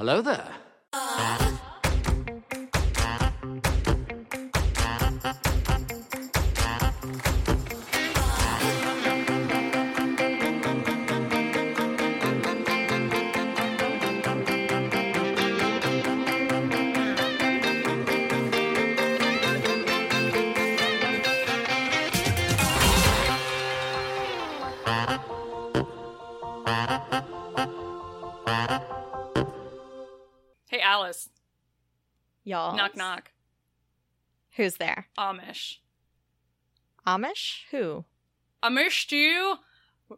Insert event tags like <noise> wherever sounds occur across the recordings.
Hello there. Y'all. Knock, knock. Who's there? Amish. Amish? Who? Amish, do you? <laughs>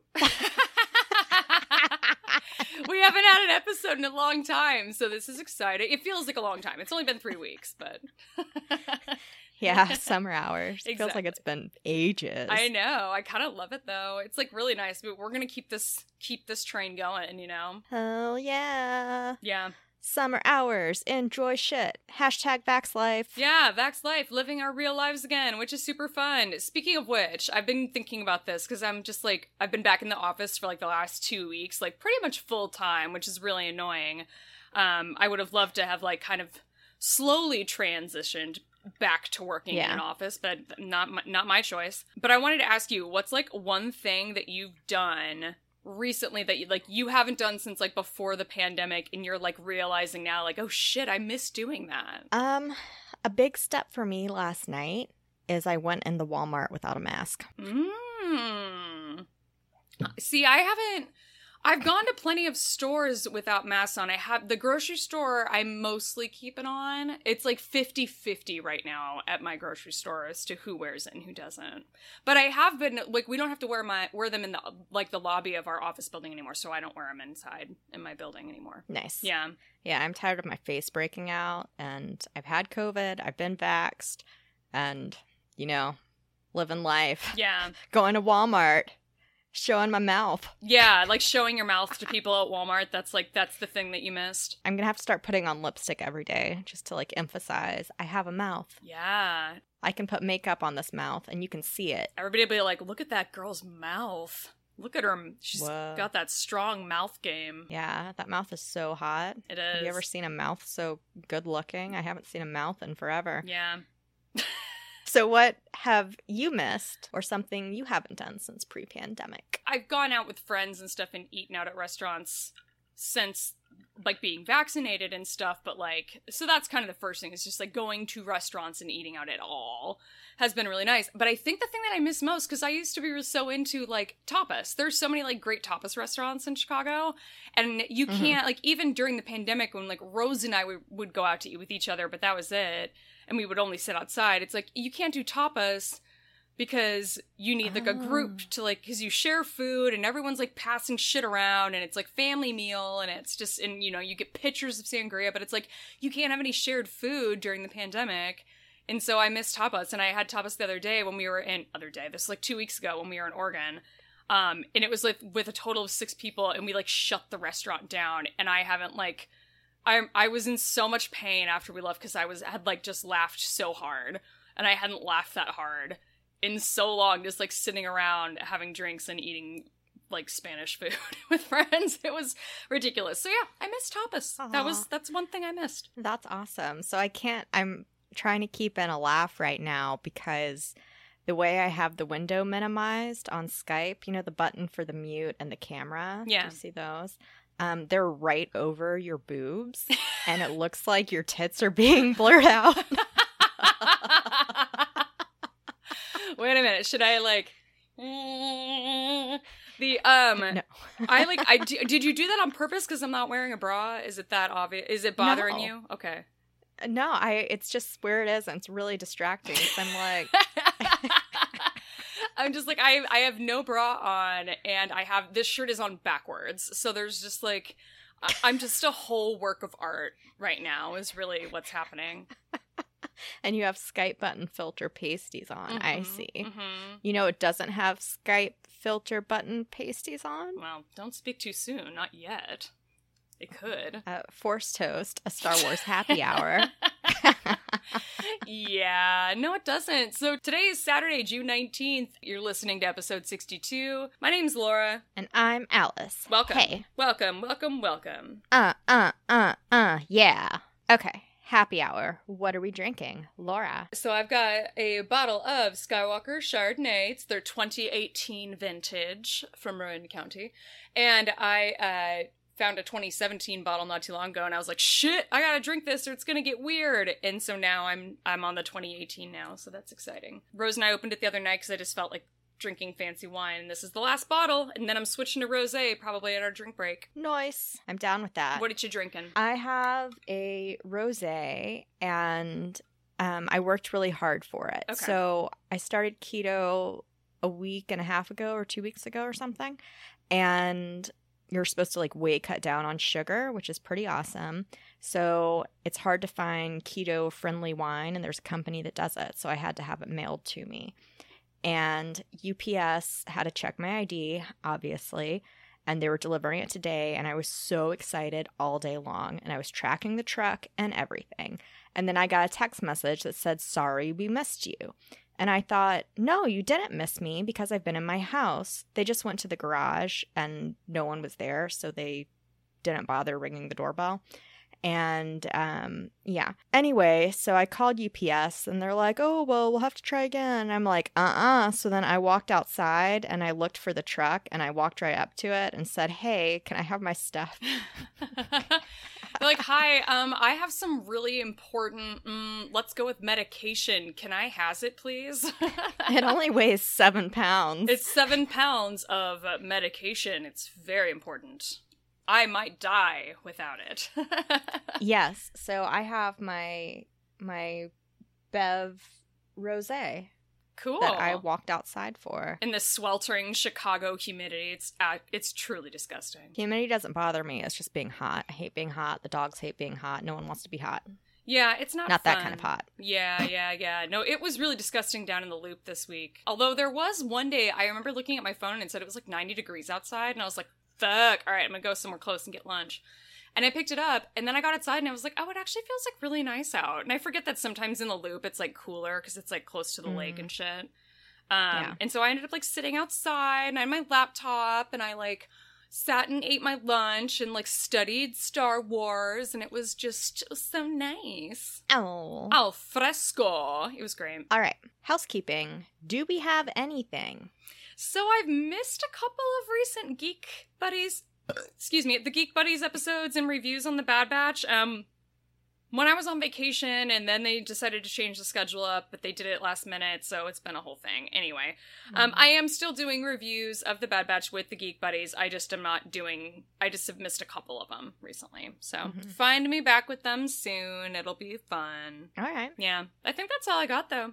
we haven't had an episode in a long time, so this is exciting. It feels like a long time. It's only been three weeks, but <laughs> Yeah, summer hours. Feels Exactly. like it's been ages. I know. I kind of love it though. It's like really nice. But we're gonna keep this keep this train going. You know? Hell yeah. Yeah, Summer hours. Enjoy shit. Hashtag Vax Life. yeah. Vax life, living our real lives again, which is super fun. Speaking of which, I've been thinking about this because I'm just like I've been back in the office for like the last two weeks, like pretty much full time, which is really annoying. Um, I would have loved to have like kind of slowly transitioned back to working in an office, but not my, not my choice. But I wanted to ask you, what's like one thing that you've done recently that you like you haven't done since like before the pandemic, and you're like realizing now, like, oh shit, I miss doing that. Um, a big step for me last night is I went in the Walmart without a mask. Mm. See, I haven't. I've gone to plenty of stores without masks on. I have the grocery store I mostly keep it on. It's like 50-50 right now at my grocery store as to who wears it and who doesn't. But I have been like we don't have to wear my wear them in the like the lobby of our office building anymore, so I don't wear them inside in my building anymore. Nice. Yeah. Yeah, I'm tired of my face breaking out, and I've had COVID, I've been vaxxed, and, you know, living life. Yeah. <laughs> Going to Walmart, showing my mouth. Yeah, like showing your mouth to people at Walmart, that's like that's the thing that you missed. I'm gonna have to start putting on lipstick every day just to like emphasize I have a mouth. Yeah. I can put makeup on this mouth and you can see it. Everybody will be like, look at that girl's mouth. Look at her. She's Whoa. got that strong mouth game. Yeah, that mouth is so hot. It is. Have you ever seen a mouth so good looking? I haven't seen a mouth in forever. Yeah. So, what have you missed or something you haven't done since pre pandemic? I've gone out with friends and stuff and eaten out at restaurants since like being vaccinated and stuff, but like, so that's kind of the first thing is just like going to restaurants and eating out at all has been really nice. But I think the thing that I miss most, because I used to be so into like tapas, there's so many like great tapas restaurants in Chicago, and you Mhm. can't, like, even during the pandemic when like Rose and I would, would go out to eat with each other, but that was it, and we would only sit outside, it's like, you can't do tapas because you need like a group Oh. to like because you share food and everyone's like passing shit around and it's like family meal and it's just and you know you get pictures of sangria but it's like you can't have any shared food during the pandemic and so i missed tapas and i had tapas the other day when we were in other day this is like two weeks ago when we were in oregon um and it was like with a total of six people and we like shut the restaurant down and i haven't like i i was in so much pain after we left because i was had like just laughed so hard and i hadn't laughed that hard in so long just like sitting around having drinks and eating like Spanish food <laughs> with friends. It was ridiculous. So yeah, I missed tapas. That was that's one thing I missed. That's awesome. So, I can't, I'm trying to keep in a laugh right now because the way I have the window minimized on Skype, you know, the button for the mute and the camera. Do Yeah. you see those? Um, they're right over your boobs, and it <laughs> looks like your tits are being blurred out. <laughs> Wait a minute. Should I like the um No. I <laughs> like I do, did you do that on purpose cuz I'm not wearing a bra? Is it that obvious? Is it bothering No. you? Okay. No, I. It's just where it is, and it's really distracting. I'm like, I'm just like I I have no bra on and I have this shirt is on backwards. So there's just like I- I'm just a whole work of art right now is really what's happening. <laughs> and you have Skype button filter pasties on. I Mhm, see. mhm. You know, it doesn't have Skype filter button pasties on. Well, don't speak too soon. Not yet. It could. Uh, Force Toast, a Star Wars happy hour. <laughs> <laughs> yeah, no, it doesn't. So today is Saturday, June 19th. You're listening to episode 62. My name's Laura. and I'm Alice. Welcome. Hey. Welcome, welcome, welcome. Uh, uh, uh, uh. Yeah. Okay. Happy hour. What are we drinking? Laura. So I've got a bottle of Skywalker Chardonnay. It's their 2018 vintage from Marin County. And I uh, found a 2017 bottle not too long ago and I was like, "Shit, I got to drink this or it's going to get weird." And so now I'm I'm on the 2018 now, so that's exciting. Rose and I opened it the other night cuz I just felt like drinking fancy wine and this is the last bottle and then I'm switching to rosé probably at our drink break. Nice. I'm down with that. What did you drinking? I have a rosé and um, I worked really hard for it. Okay. So I started keto a week and a half ago or two weeks ago or something. And you're supposed to like way cut down on sugar, which is pretty awesome. So it's hard to find keto friendly wine, and there's a company that does it. So I had to have it mailed to me. And UPS had to check my ID, obviously, and they were delivering it today. And I was so excited all day long. And I was tracking the truck and everything. And then I got a text message that said, Sorry, we missed you. And I thought, no, you didn't miss me because I've been in my house. They just went to the garage and no one was there. So they didn't bother ringing the doorbell. And um, yeah. Anyway, so I called UPS and they're like, oh, well, we'll have to try again. I'm like, uh uh So then I walked outside and I looked for the truck and I walked right up to it and said, hey, can I have my stuff? <laughs> <laughs> They're like, hi, um, I have some really important, mm, let's go with medication. Can I has it, please? <laughs> it only weighs seven pounds. it's seven pounds of uh, medication. It's very important. I might die without it. <laughs> yes. So I have my my Bev Rosé cool. that I walked outside for. In the sweltering Chicago humidity, it's uh, it's truly disgusting. Humidity doesn't bother me. It's just being hot. I hate being hot. The dogs hate being hot. No one wants to be hot. Yeah, it's not Not that kind of hot. Yeah, yeah, yeah. No, it was really disgusting down in the loop this week. Although there was one day I remember looking at my phone and it said it was like 90 degrees outside, and I was like, "Fuck! All right, I'm gonna go somewhere close and get lunch." And I picked it up, and then I got outside and I was like, "Oh, it actually feels like really nice out." And I forget that sometimes in the loop it's like cooler because it's like close to the lake Mm. and shit. Um, Yeah. And so I ended up like sitting outside and I had my laptop and I like sat and ate my lunch and like studied Star Wars and it was just so nice. Oh. Al fresco. It was great. All right. Housekeeping. Do we have anything? So I've missed a couple of recent Geek Buddies, excuse me, the Geek Buddies episodes and reviews on the Bad Batch. Um, when I was on vacation, and then they decided to change the schedule up, but they did it last minute, so it's been a whole thing. Anyway, um, I am still doing reviews of the Bad Batch with the Geek Buddies. I just am not doing. I just have missed a couple of them recently, so Mhm. find me back with them soon. It'll be fun. All right. Yeah, I think that's all I got though.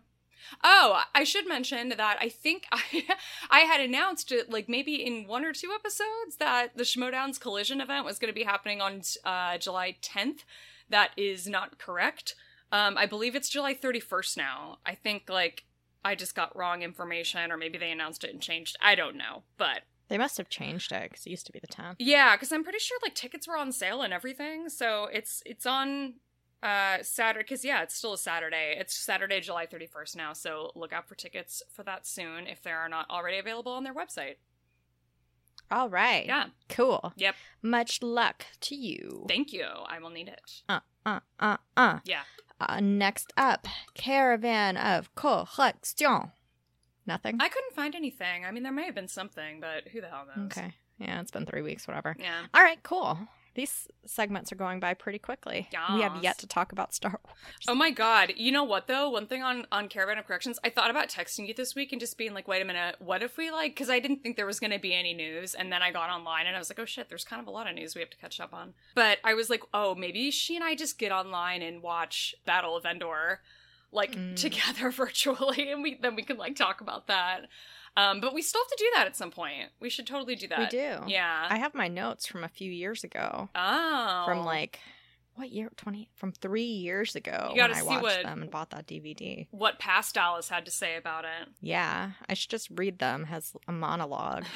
Oh, I should mention that I think <laughs> I I had announced it like maybe in one or two episodes that the Schmoedown's collision event was going to be happening on uh, July 10th. That is not correct. Um, I believe it's July 31st now. I think like I just got wrong information, or maybe they announced it and changed. I don't know, but They must have changed it because it used to be the 10th. yeah, because I'm pretty sure like tickets were on sale and everything. So it's it's on uh Saturday because yeah, it's still a Saturday. It's Saturday, July 31st now. So look out for tickets for that soon if they are not already available on their website. All right. Yeah. Cool. Yep. Much luck to you. Thank you. I will need it. uh, uh, uh, uh. Yeah. Uh, next up, Caravan of Correction. Nothing? I couldn't find anything. I mean, there may have been something, but who the hell knows? Okay. Yeah, it's been three weeks, whatever. Yeah. All right, cool. These segments are going by pretty quickly. We have yet to talk about Star Wars. Oh my god. You know what though? One thing on on Caravan of Corrections, I thought about texting you this week and just being like, "Wait a minute, what if we like cuz I didn't think there was going to be any news and then I got online and I was like, "Oh shit, there's kind of a lot of news we have to catch up on." But I was like, "Oh, maybe she and I just get online and watch Battle of Endor like Mm. together <laughs> virtually and we then we can like talk about that." Um, but we still have to do that at some point. We should totally do that. We do. Yeah. I have my notes from a few years ago. oh. From like, what year? 20? From three years ago You gotta when I see watched what- them and bought that DVD. what past Alice had to say about it. Yeah, I should just read them as a monologue. <laughs>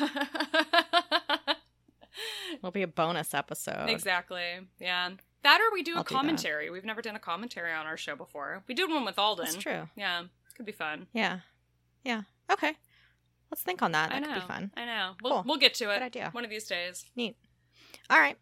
It'll be a bonus episode. exactly. Yeah. That or we do I'll a do commentary. We've never done a commentary on our show before. We did one with Alden. That's true. Yeah. Could be fun. Yeah. Yeah. Okay. Let's think on that. That could be fun. I know. We'll, Cool. we'll get to it. Good idea. One of these days. Neat. All right.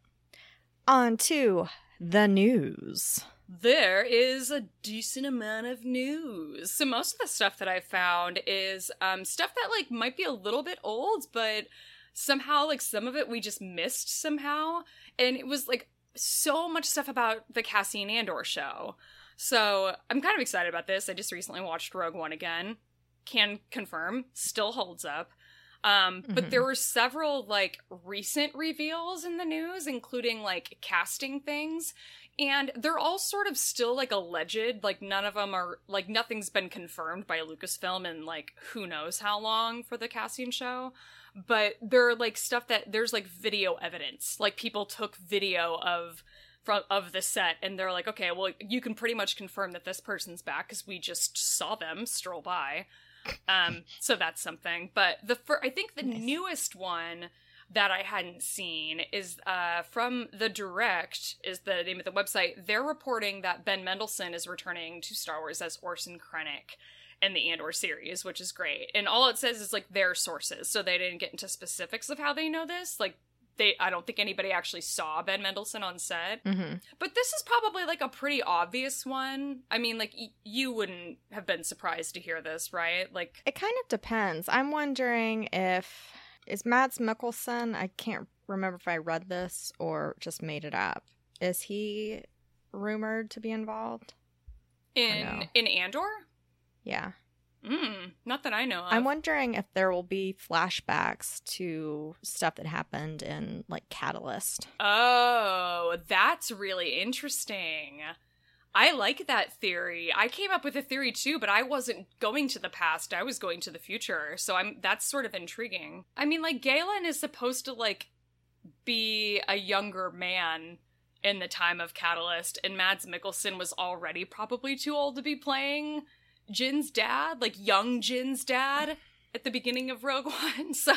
On to The news. There is a decent amount of news. So most of the stuff that I found is um, stuff that like might be a little bit old, but somehow like some of it we just missed somehow, and it was like so much stuff about the Cassian Andor show. So I'm kind of excited about this. I just recently watched Rogue One again. Can confirm, still holds up. Um, but Mhm. there were several like recent reveals in the news, including like casting things, and they're all sort of still like alleged. Like none of them are like nothing's been confirmed by Lucasfilm in like who knows how long for the casting show. But there are like stuff that there's like video evidence. Like people took video of from of the set and they're like, okay, well you can pretty much confirm that this person's back because we just saw them stroll by. Um, so that's something. But the fir- I think the Nice. newest one that I hadn't seen is uh, from the Direct is the name of the website. They're reporting that Ben Mendelsohn is returning to Star Wars as Orson Krennic in the Andor series, which is great. And all it says is like their sources, so they didn't get into specifics of how they know this. Like they, I don't think anybody actually saw Ben Mendelsohn on set. Mm-hmm. But this is probably like a pretty obvious one. I mean, like y- you wouldn't have been surprised to hear this, right? Like It kind of depends. I'm wondering if is Mads Mikkelsen. I can't remember if I read this or just made it up. Is he rumored to be involved? in know. in Andor. Yeah. Mm, not that I know of. I'm wondering if there will be flashbacks to stuff that happened in like Catalyst. Oh, that's really interesting. I like that theory. I came up with a theory too, but I wasn't going to the past. I was going to the future. So I'm that's sort of intriguing. I mean, like Galen is supposed to like be a younger man in the time of Catalyst, and Mads Mikkelsen was already probably too old to be playing Jyn's dad, like young Jyn's dad at the beginning of Rogue One. <laughs> So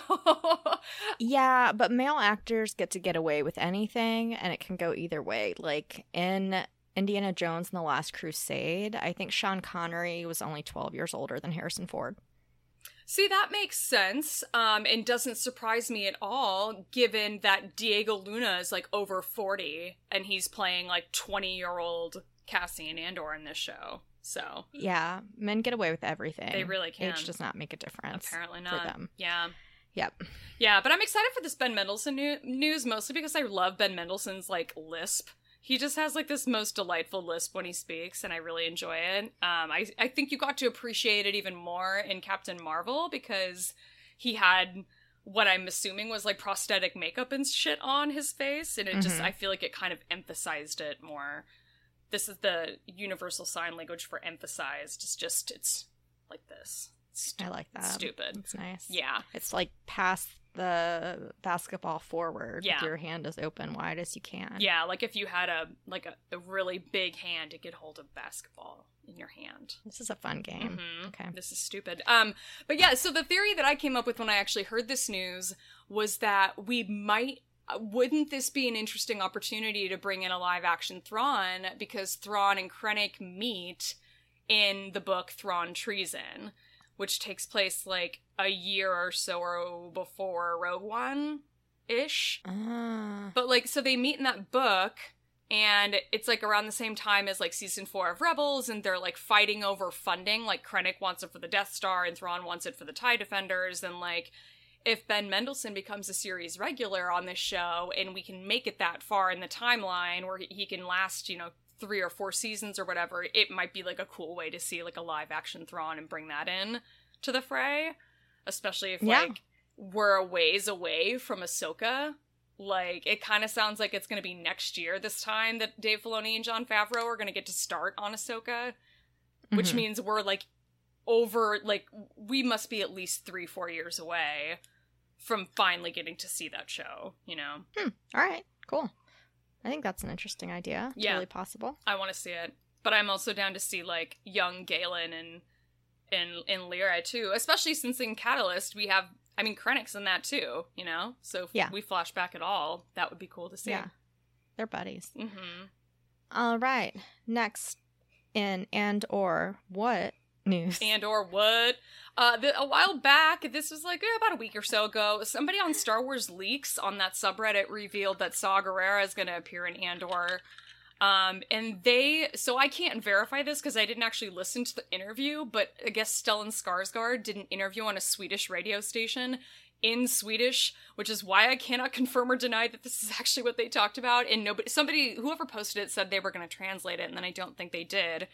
Yeah, but male actors get to get away with anything and it can go either way. Like in Indiana Jones and the Last Crusade, I think Sean Connery was only 12 years older than Harrison Ford. See, that makes sense, um, and doesn't surprise me at all, given that Diego Luna is like over 40 and he's playing like 20 year old Cassian Andor in this show. So Yeah, men get away with everything. they really can. Age does not make a difference. Apparently not for them. Yeah. Yep. Yeah, but I'm excited for this Ben Mendelsohn new- news, mostly because I love Ben Mendelsohn's like lisp. He just has like this most delightful lisp when he speaks, and I really enjoy it. Um, I I think you got to appreciate it even more in Captain Marvel because he had what I'm assuming was like prosthetic makeup and shit on his face, and it just Mhm. I feel like it kind of emphasized it more. This is the universal sign language for emphasized. It's just it's like this. It's I like that. stupid. It's nice. Yeah. It's like pass the basketball forward Yeah. with your hand as open wide as you can. Yeah, like if you had a like a, a really big hand, it could hold a basketball in your hand. This is a fun game. Mhm. Okay. This is stupid. Um, but yeah, so the theory that I came up with when I actually heard this news was that we might. Uh, Wouldn't this be an interesting opportunity to bring in a live action Thrawn because Thrawn and Krennic meet in the book Thrawn Treason, which takes place like a year or so before Rogue One ish. Ah. But like, so they meet in that book, and it's like around the same time as like season four of Rebels, and they're like fighting over funding. Like Krennic wants it for the Death Star, and Thrawn wants it for the Tie Defenders, and like. If Ben Mendelsohn becomes a series regular on this show and we can make it that far in the timeline where he- can last, you know, three or four seasons or whatever, it might be like a cool way to see like a live action Thrawn and bring that in to the fray. Especially if Yeah. like we're a ways away from Ahsoka. Like it kind of sounds like it's going to be next year this time that Dave Filoni and Jon Favreau are going to get to start on Ahsoka, which Mhm. means we're like over like we must be at least 3 4 years away from finally getting to see that show, you know. All right. Cool. I think that's an interesting idea. Yeah. Totally possible. I want to see it. But I'm also down to see like young Galen and in in Lyra too, especially since in Catalyst we have I mean Krennic's in that too, you know? So if Yeah. we flash back at all, that would be cool to see. Yeah. They're buddies. Mhm. All right. Next in and or what news? And or what? Uh, the, a while back, this was like eh, about a week or so ago. Somebody on Star Wars Leaks on that subreddit revealed that Saw Gerrera is going to appear in Andor. Um, and they, so I can't verify this because I didn't actually listen to the interview, but I guess Stellan Skarsgård did an interview on a Swedish radio station in Swedish, which is why I cannot <laughs> confirm or deny that this is actually what they talked about. And nobody, somebody, whoever posted it said they were going to translate it, and then I don't think they did.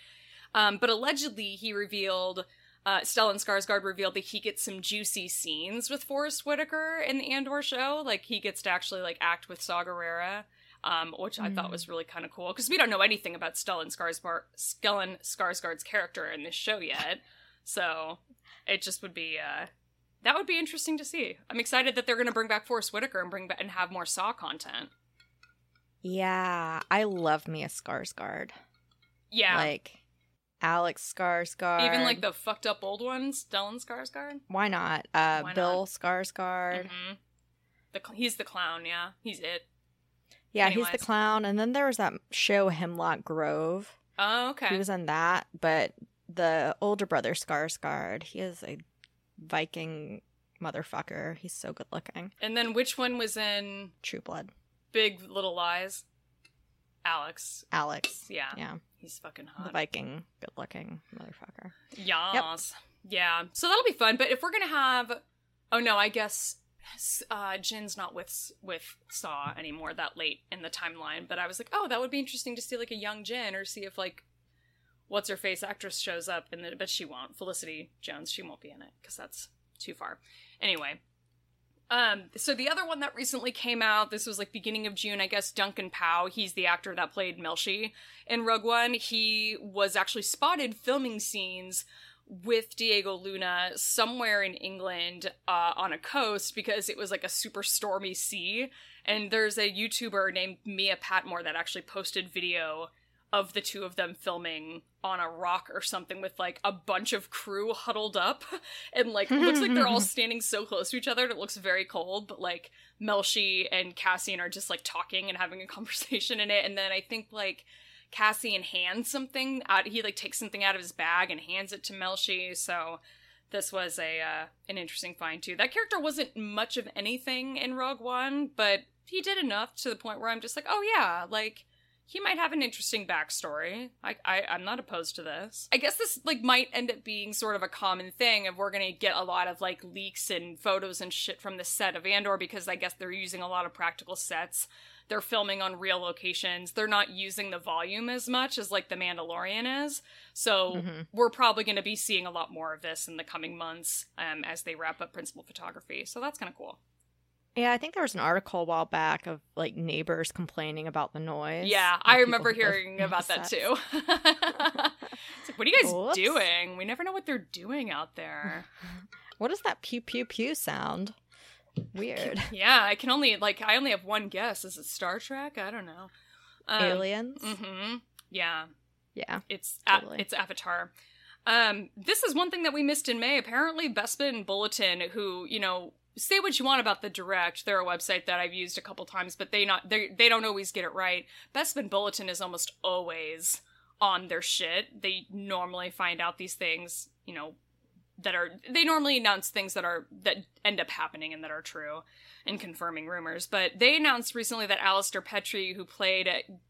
Um, but allegedly, he revealed, uh, Stellan Skarsgård revealed that he gets some juicy scenes with Forest Whitaker in the Andor show. Like he gets to actually like act with Saw Gerrera um, which I thought was really kind of cool because we don't know anything about Stellan Skarsgård, Stellan Skarsgård's character in this show yet. So it just would be uh, that would be interesting to see. I'm excited that they're going to bring back Forest Whitaker and bring back and have more Saw content. Yeah, I love me a Skarsgård. Yeah, Like Alex Skarsgård. even like the fucked up old ones, Stellan Skarsgård. Why not? Uh Why Bill not? Skarsgård. Mhm. The cl- he's the clown. Yeah, he's it. Yeah, he's the clown. And then there was that show Hemlock Grove. Oh, okay. He was in that, but the older brother Skarsgård, he is a Viking motherfucker. He's so good looking. and then which one was in True blood. Big Little Lies? Alex. Alex. Yeah, Yeah. he's fucking hot. The. Viking good looking motherfucker. Yas. Yeah. So that'll be fun. But if we're gonna have, oh no, I guess uh, Jyn's not with with Saw anymore that late in the timeline. But I was like, oh, that would be interesting to see like a young Jin or see if like what's her face actress shows up. And but she won't. Felicity Jones, she won't be in it because that's too far. Anyway. Um, so the other one that recently came out, this was like beginning of June, I guess Duncan Powell, he's the actor that played Melshi in Rogue One. He was actually spotted filming scenes with Diego Luna somewhere in England uh, on a coast because it was like a super stormy sea. And there's a YouTuber named Mia Patmore that actually posted video of the two of them filming on a rock or something with like a bunch of crew huddled up <laughs> and like looks like they're all <laughs> standing so close to each other and it looks very cold but like Melshi and Cassian are just like talking and having a <laughs> conversation in it and then I think like Cassian hands something out he like takes something out of his bag and hands it to Melshi so this was a uh, an interesting find too. That character wasn't much of anything in Rogue One, but he did enough to the point where I'm just like, oh yeah, like he might have an interesting backstory. I, I I'm not opposed to this. I guess this like might end up being sort of a common thing of we're gonna get a lot of like leaks and photos and shit from the set of Andor because I guess they're using a lot of practical sets. They're filming on real locations. They're not using the volume as much as like the Mandalorian is. So Mhm. we're probably going to be seeing a lot more of this in the coming months um, as they wrap up principal photography. So that's kind of cool. Yeah, I think there was an article a while back of like neighbors complaining about the noise. Yeah, I remember hearing about that too. <laughs> it's like, what are you guys Whoops. doing? We never know what they're doing out there. <laughs> What is that pew pew pew sound? Weird. yeah, I can only like I only have one guess. Is it Star Trek? I don't know. Um, Aliens? Mm-hmm. Yeah, Yeah. it's a- it's Avatar. Um, this is one thing that we missed in May. Apparently, Bespin Bulletin, who you know, say what you want about the Direct, they're a website that I've used a couple times, but they not they they don't always get it right. Bespin Bulletin is almost always on their shit. They normally find out these things, you know, that are they normally announce things that are that end up happening and that are true and confirming rumors. But they announced recently that Alistair Petrie, who played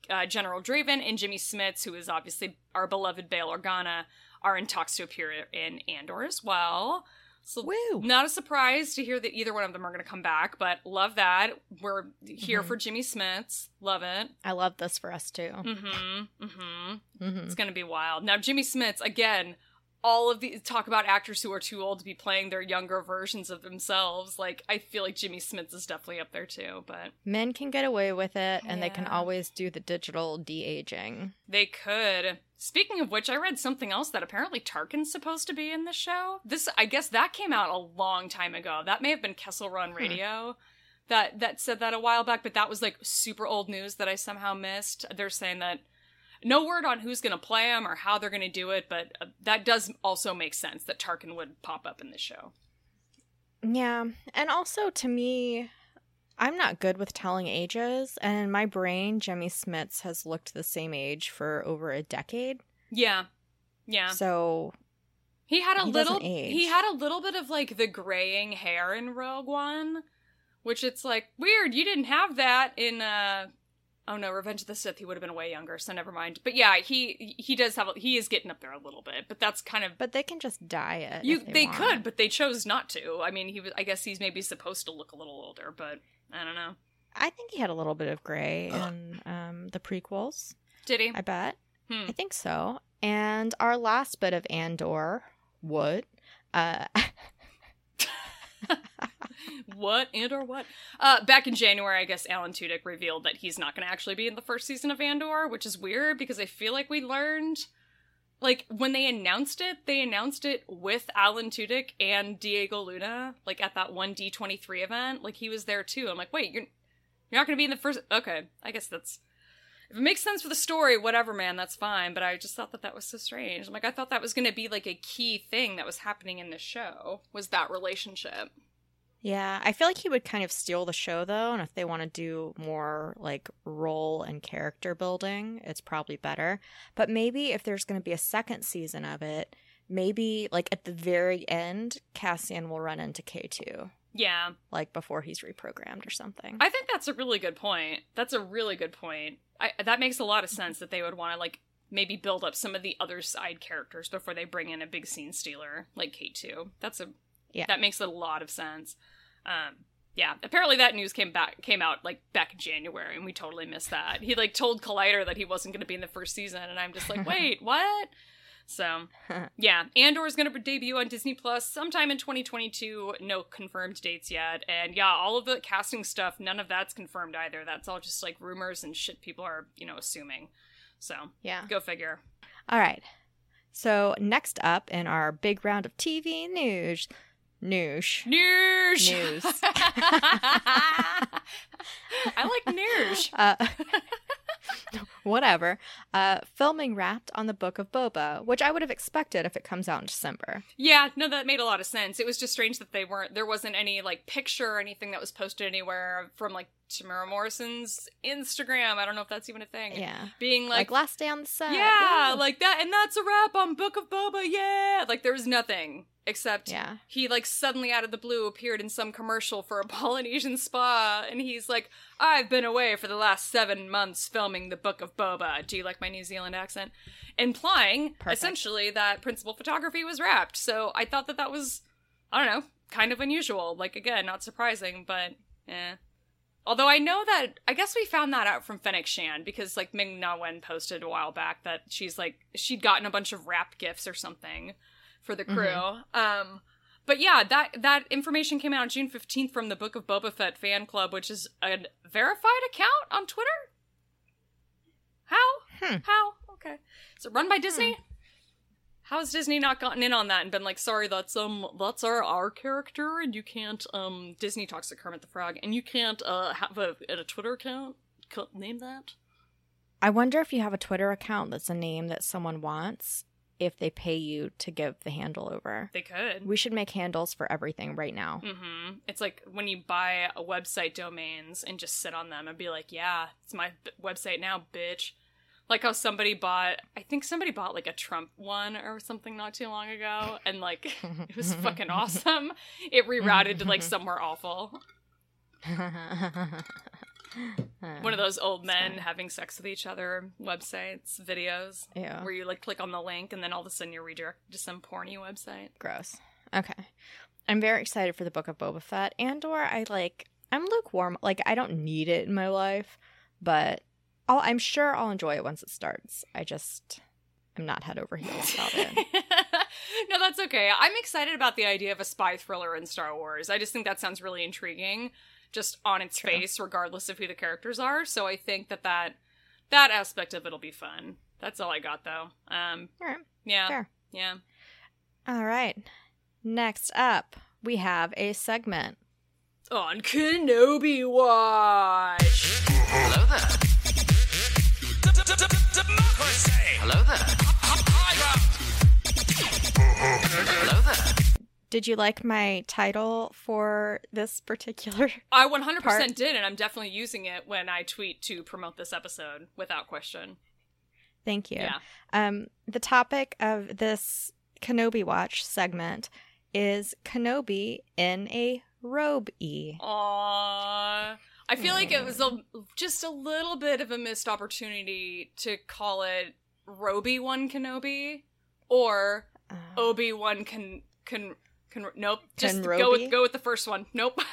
uh, General Draven, and Jimmy Smits, who is obviously our beloved Bail Organa, are in talks to appear in Andor as well. So Woo. not a surprise to hear that either one of them are going to come back, but love that. We're here Mhm. for Jimmy Smits. Love it. I love this for us too. Mm-hmm. Mm-hmm. hmm It's gonna be wild. Now Jimmy Smits again. All of these talk about actors who are too old to be playing their younger versions of themselves. Like I feel like Jimmy Smits is definitely up there too, but Men can get away with it, and they can always do the digital de aging. they could. Speaking of which, I read something else that apparently Tarkin's supposed to be in the show. This, I guess, that came out a long time ago. That may have been Kessel Run Radio. That that said that a while back, but that was like super old news that I somehow missed. They're saying that no word on who's going to play him or how they're going to do it, but uh, that does also make sense that Tarkin would pop up in the show. Yeah, and also to me, I'm not good with telling ages, and in my brain, Jimmy Smits has looked the same age for over a decade. Yeah, yeah. So He had a He little he had a little bit of like the graying hair in Rogue One, which it's like weird. You didn't have that in uh Oh no, Revenge of the Sith. He would have been way younger, so never mind. But yeah, he he does have. A, he is getting up there a little bit, but that's kind of. But they can just dye it. You they, they could, but they chose not to. I mean, he was. I guess he's maybe supposed to look a little older, but I don't know. I think he had a little bit of gray in um, the prequels. Did he? I bet. Hmm. I think so. And our last bit of Andor, <laughs> what? Uh, what and or what? Uh, back in January, I guess Alan Tudyk revealed that he's not going to actually be in the first season of Andor, which is weird because I feel like we learned, like when they announced it, they announced it with Alan Tudyk and Diego Luna, like at that one D twenty three event. Like he was there too. I'm like, wait, you're you're not going to be in the first? Okay, I guess that's. If it makes sense for the story, whatever, man, that's fine. But I just thought that that was so strange. I'm like, I thought that was going to be like a key thing that was happening in the show was that relationship. Yeah, I feel like he would kind of steal the show though, and if they want to do more like role and character building, it's probably better. But maybe if there's going to be a second season of it, maybe like at the very end, Cassian will run into K2, Yeah, like before he's reprogrammed or something. I think that's a really good point. That's a really good point. I, that makes a lot of sense that they would want to like maybe build up some of the other side characters before they bring in a big scene stealer like K2. That's a Yeah. That makes a lot of sense. Um yeah, apparently that news came back came out like back in January and we totally missed that. He like told Collider that he wasn't going to be in the first season and I'm just like, <laughs> "Wait, what?" So, <laughs> yeah, Andor is going to debut on Disney Plus sometime in 2022. No confirmed dates yet. And yeah, all of the casting stuff, none of that's confirmed either. That's all just like rumors and shit people are, you know, assuming. So, yeah. go figure. All right. So next up in our big round of TV news, news. News. News. I like news. <laughs> Uh, <laughs> whatever. Uh, filming wrapped on the Book of Boba, which I would have expected if it comes out in December. Yeah, no, that made a lot of sense. It was just strange that they weren't. There wasn't any like picture or anything that was posted anywhere from like Temuera Morrison's Instagram. I don't know if that's even a thing. Yeah. Being Like, like, last day on the set. yeah, Woo. like that, and that's a wrap on Book of Boba. Yeah, like there was nothing except yeah. he like suddenly out of the blue appeared in some commercial for a <laughs> Polynesian spa, and he's like, "I've been away for the last seven months filming the Book of Boba." Do you like my New Zealand accent? Implying Perfect. essentially that principal photography was wrapped. So I thought that that was, I don't know, kind of unusual. Like again, not surprising, but eh. Although I know that I guess we found that out from Fennec Shand because like Ming Na Wen posted a while back that she's like she'd gotten a bunch of wrapped gifts or something for the crew. Um but yeah, that that information came out on June 15th from the Book of Boba Fett fan club, which is a verified account on Twitter. How? Hmm. How? Okay. Is it run by Disney? How's Disney not gotten in on that and been like, sorry, that's um that's our our character and you can't um Disney talks to Kermit the Frog and you can't uh have a, a Twitter account? Co- name that? I wonder if you have a Twitter account that's a name that someone wants, if they pay you to give the handle over. They could. We should make handles for everything right now. Mm-hmm. It's like when you buy a website domains and just sit on them and be like, yeah, it's my website now, bitch. Like how somebody bought, I think somebody bought like a Trump one or something not too long ago, and like <laughs> it was fucking <laughs> awesome. It rerouted to like somewhere awful. <laughs> One of those old men having sex with each other websites, videos, Yeah. where you like click on the link and then all of a sudden you're redirected to some porny website. Gross. Okay. I'm very excited for the Book of Boba Fett. Andor, I like. I'm lukewarm. Like, I don't need it in my life, but I'll, I'm sure I'll enjoy it once it starts. I just am not head over heels about it. <laughs> no, that's okay. I'm excited about the idea of a spy thriller in Star Wars. I just think that sounds really intriguing, just on its True. face, regardless of who the characters are. So I think that that that aspect of it'll be fun. That's all I got though. Um, All right. yeah, Fair. yeah. All right. Next up, we have a segment. On Kenobi Watch. Hello there. Hello there. Hello there. Did you like my title for this particular? <laughs> I 100% Part- did, and I'm definitely using it when I tweet to promote this episode, without question. Thank you. Yeah. Um, the topic of this Kenobi Watch segment is Kenobi in a robe e. Aww. I feel like it was a just a little bit of a missed opportunity to call it Roby One Kenobi or Uh, Obi One Can Can Can. Nope. Just Kenrobi? go with go with the first one. Nope. <laughs>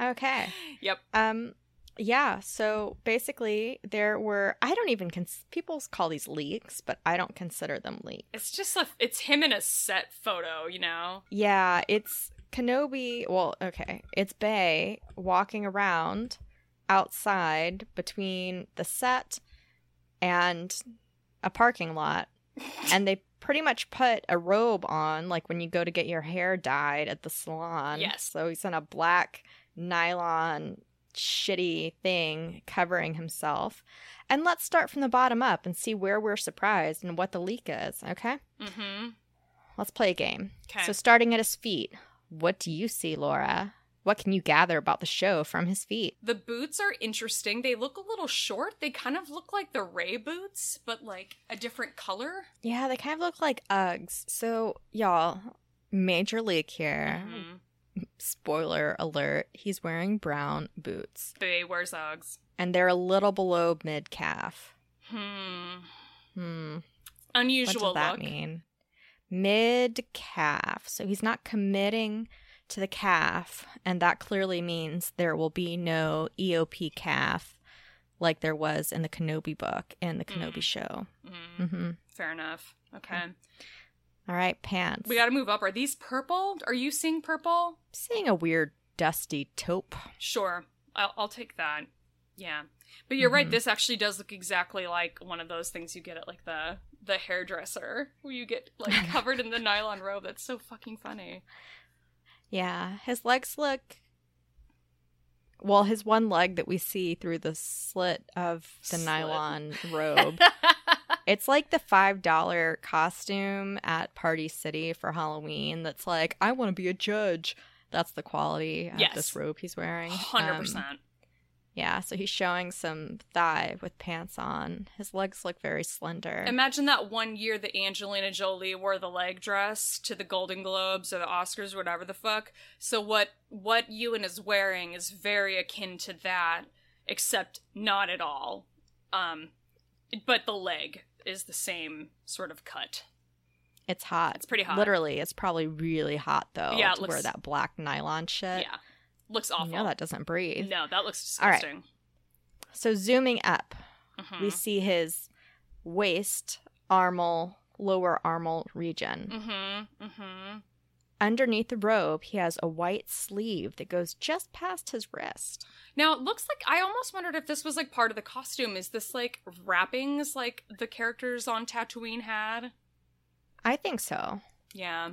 okay. yep. Um, yeah. So basically, there were. I don't even cons- people call these leaks, but I don't consider them leaks. It's just a. It's him in a set photo. You know. Yeah, it's Kenobi. Well, okay, it's Bay walking around outside between the set and a parking lot, and they pretty much put a robe on, like when you go to get your hair dyed at the salon. Yes. So he's in a black nylon shitty thing covering himself. And let's start from the bottom up and see where we're surprised and what the leak is, okay? Mm-hmm. Let's play a game. Okay. So, starting at his feet, what do you see, Laura? What can you gather about the show from his feet? The boots are interesting. They look a little short. They kind of look like the Rey boots, but like a different color. Yeah, they kind of look like Uggs. So, y'all, major leak here. Mhm. Spoiler alert, he's wearing brown boots. They wears Uggs. And they're a little below mid calf. Hmm. Hmm. Unusual. What does that look. mean? Mid calf. So he's not committing to the calf, and that clearly means there will be no EOP calf like there was in the Kenobi book and the Kenobi Mm. show. Mm, hmm fair enough. Okay. All right, pants. We got to move up. Are these purple? Are you seeing purple? seeing a weird dusty taupe. Sure. I'll, I'll take that. Yeah. But you're right. Mhm. This actually does look exactly like one of those things you get at like the the hairdresser where you get like <laughs> covered in the nylon robe. That's so fucking funny. Yeah, his legs look. Well, his one leg that we see through the slit of the Slit. nylon <laughs> robe. It's like the $5 costume at Party City for Halloween that's like, I want to be a judge. That's the quality of Yes. this robe he's wearing. Hundred Um, percent. Yeah, so he's showing some thigh with pants on. His legs look very slender. Imagine that one year that Angelina Jolie wore the leg dress to the Golden Globes or the Oscars, or whatever the fuck. So what what Ewan is wearing is very akin to that, except not at all. Um, but the leg is the same sort of cut. it's hot. It's pretty hot. Literally, it's probably really hot though Yeah, to wear that black nylon shit. yeah, looks awful. Know that doesn't breathe. no, that looks disgusting. All right. So zooming up, Mhm. we see his waist, armal, lower armal region. Mm-hmm. Mm-hmm. Underneath the robe, he has a white sleeve that goes just past his wrist. Now it looks like I almost wondered if this was like part of the costume. Is this like wrappings like the characters on Tatooine had? I think so. Yeah.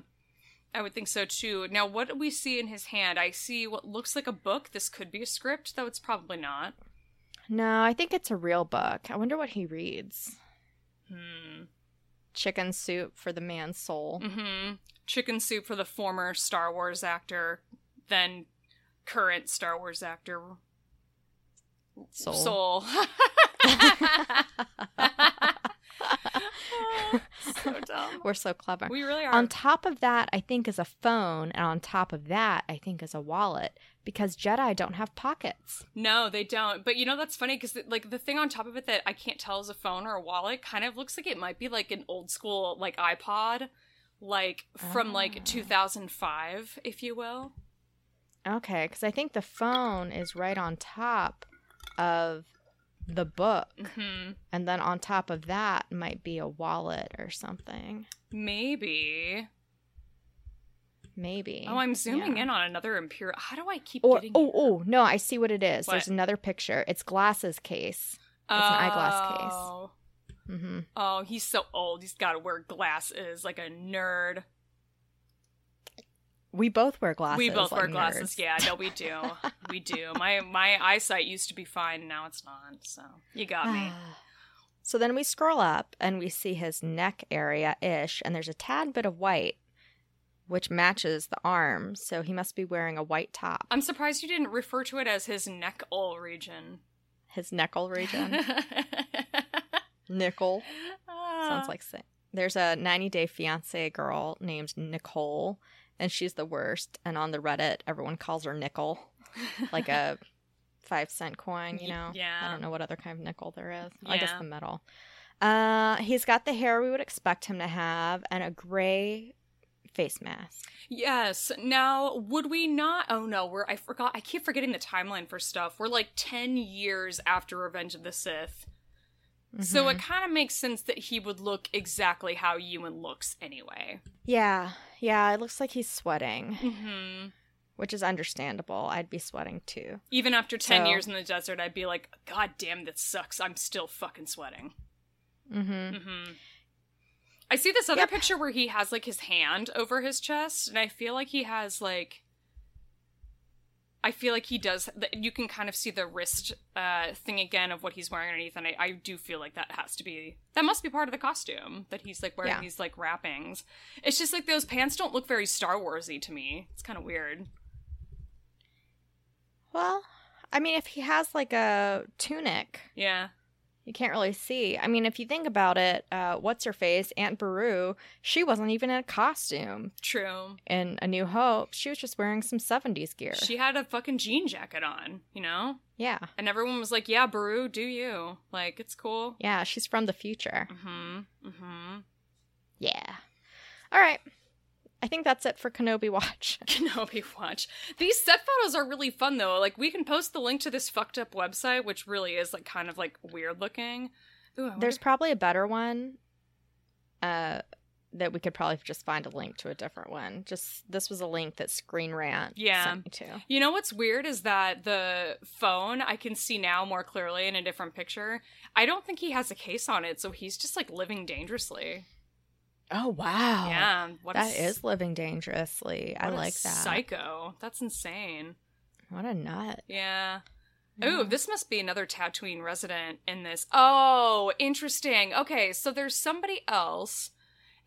I would think so too. Now, what do we see in his hand? I see what looks like a book. This could be a script, though it's probably not. No, I think it's a real book. I wonder what he reads. Hmm. Chicken soup for the man's soul. Mm-hmm. Chicken soup for the former Star Wars actor, then current Star Wars actor. Soul. Soul. <laughs> <laughs> so dumb. We're so clever. We really are. On top of that, I think is a phone, and on top of that, I think is a wallet because Jedi don't have pockets. No, they don't. But you know that's funny because like the thing on top of it that I can't tell is a phone or a wallet kind of looks like it might be like an old school like iPod, like from Ah. like 2005, if you will. Okay, because I think the phone is right on top of the book, hmm and then on top of that might be a wallet or something. Maybe. Maybe. Oh, I'm zooming Yeah. in on another imperial. How do I keep Or getting? oh oh no, I see what it is. What? There's another picture. It's glasses case. it's an eyeglass case. Oh. hmm Oh, he's so old. He's got to wear glasses like a nerd. We both wear glasses. we both like wear glasses. nerds. Yeah, no, we do. <laughs> we do. My my eyesight used to be fine, now it's not. So you got me. <sighs> So then we scroll up and we see his neck area ish, and there's a tad bit of white, which matches the arm. So he must be wearing a white top. I'm surprised you didn't refer to it as his neck ole region. His neckle region. <laughs> <laughs> Nickel. Ah. Sounds like sa- there's a 90 day fiance girl named Nicole, and she's the worst. And on the Reddit, everyone calls her Nickel. <laughs> like a five cent coin, you know? yeah. I don't know what other kind of nickel there is. I guess the metal. Uh, he's got the hair we would expect him to have and a gray face mask. Yes. Now, would we not? Oh no, we're. I forgot. I keep forgetting the timeline for stuff. We're like ten years after Revenge of the Sith, so Mhm. it kind of makes sense that he would look exactly how Ewan looks anyway. yeah, yeah, it looks like he's sweating, hmm which is understandable. I'd be sweating too. Even after ten So- years in the desert, I'd be like, God damn, that sucks. I'm still fucking sweating. Mm-hmm. hmm I see this other Yep. picture where he has like his hand over his chest, and I feel like he has like. I feel like he does. You can kind of see the wrist uh, thing again of what he's wearing underneath, and I, I do feel like that has to be that must be part of the costume that he's like wearing Yeah. these like wrappings. It's just like those pants don't look very Star Warsy to me. It's kind of weird. Well, I mean, if he has like a tunic, Yeah, you can't really see. I mean, if you think about it, uh, what's her face, Aunt Beru, she wasn't even in a costume true. in A New Hope. She was just wearing some 70s gear. She had a fucking jean jacket on, you know, yeah. and everyone was like, "Yeah, Beru, do you?" Like it's cool. Yeah, she's from the future. Mm-hmm. Mm-hmm. Yeah. All right. I think that's it for Kenobi Watch. <laughs> Kenobi watch. These set photos are really fun though. Like we can post the link to this fucked up website, which really is like kind of like weird looking. Ooh, wonder- There's probably a better one uh, that we could probably just find a link to a different one. Just this was a link that Screen Rant Yeah. sent me to. You know what's weird is that the phone I can see now more clearly in a different picture. I don't think he has a case on it, so he's just like living dangerously. Oh wow. yeah, what a That s- is living dangerously. I like that. Psycho. That's insane. What a nut. Yeah. Yeah. Ooh, this must be another Tatooine resident in this. Oh, interesting. Okay, so there's somebody else,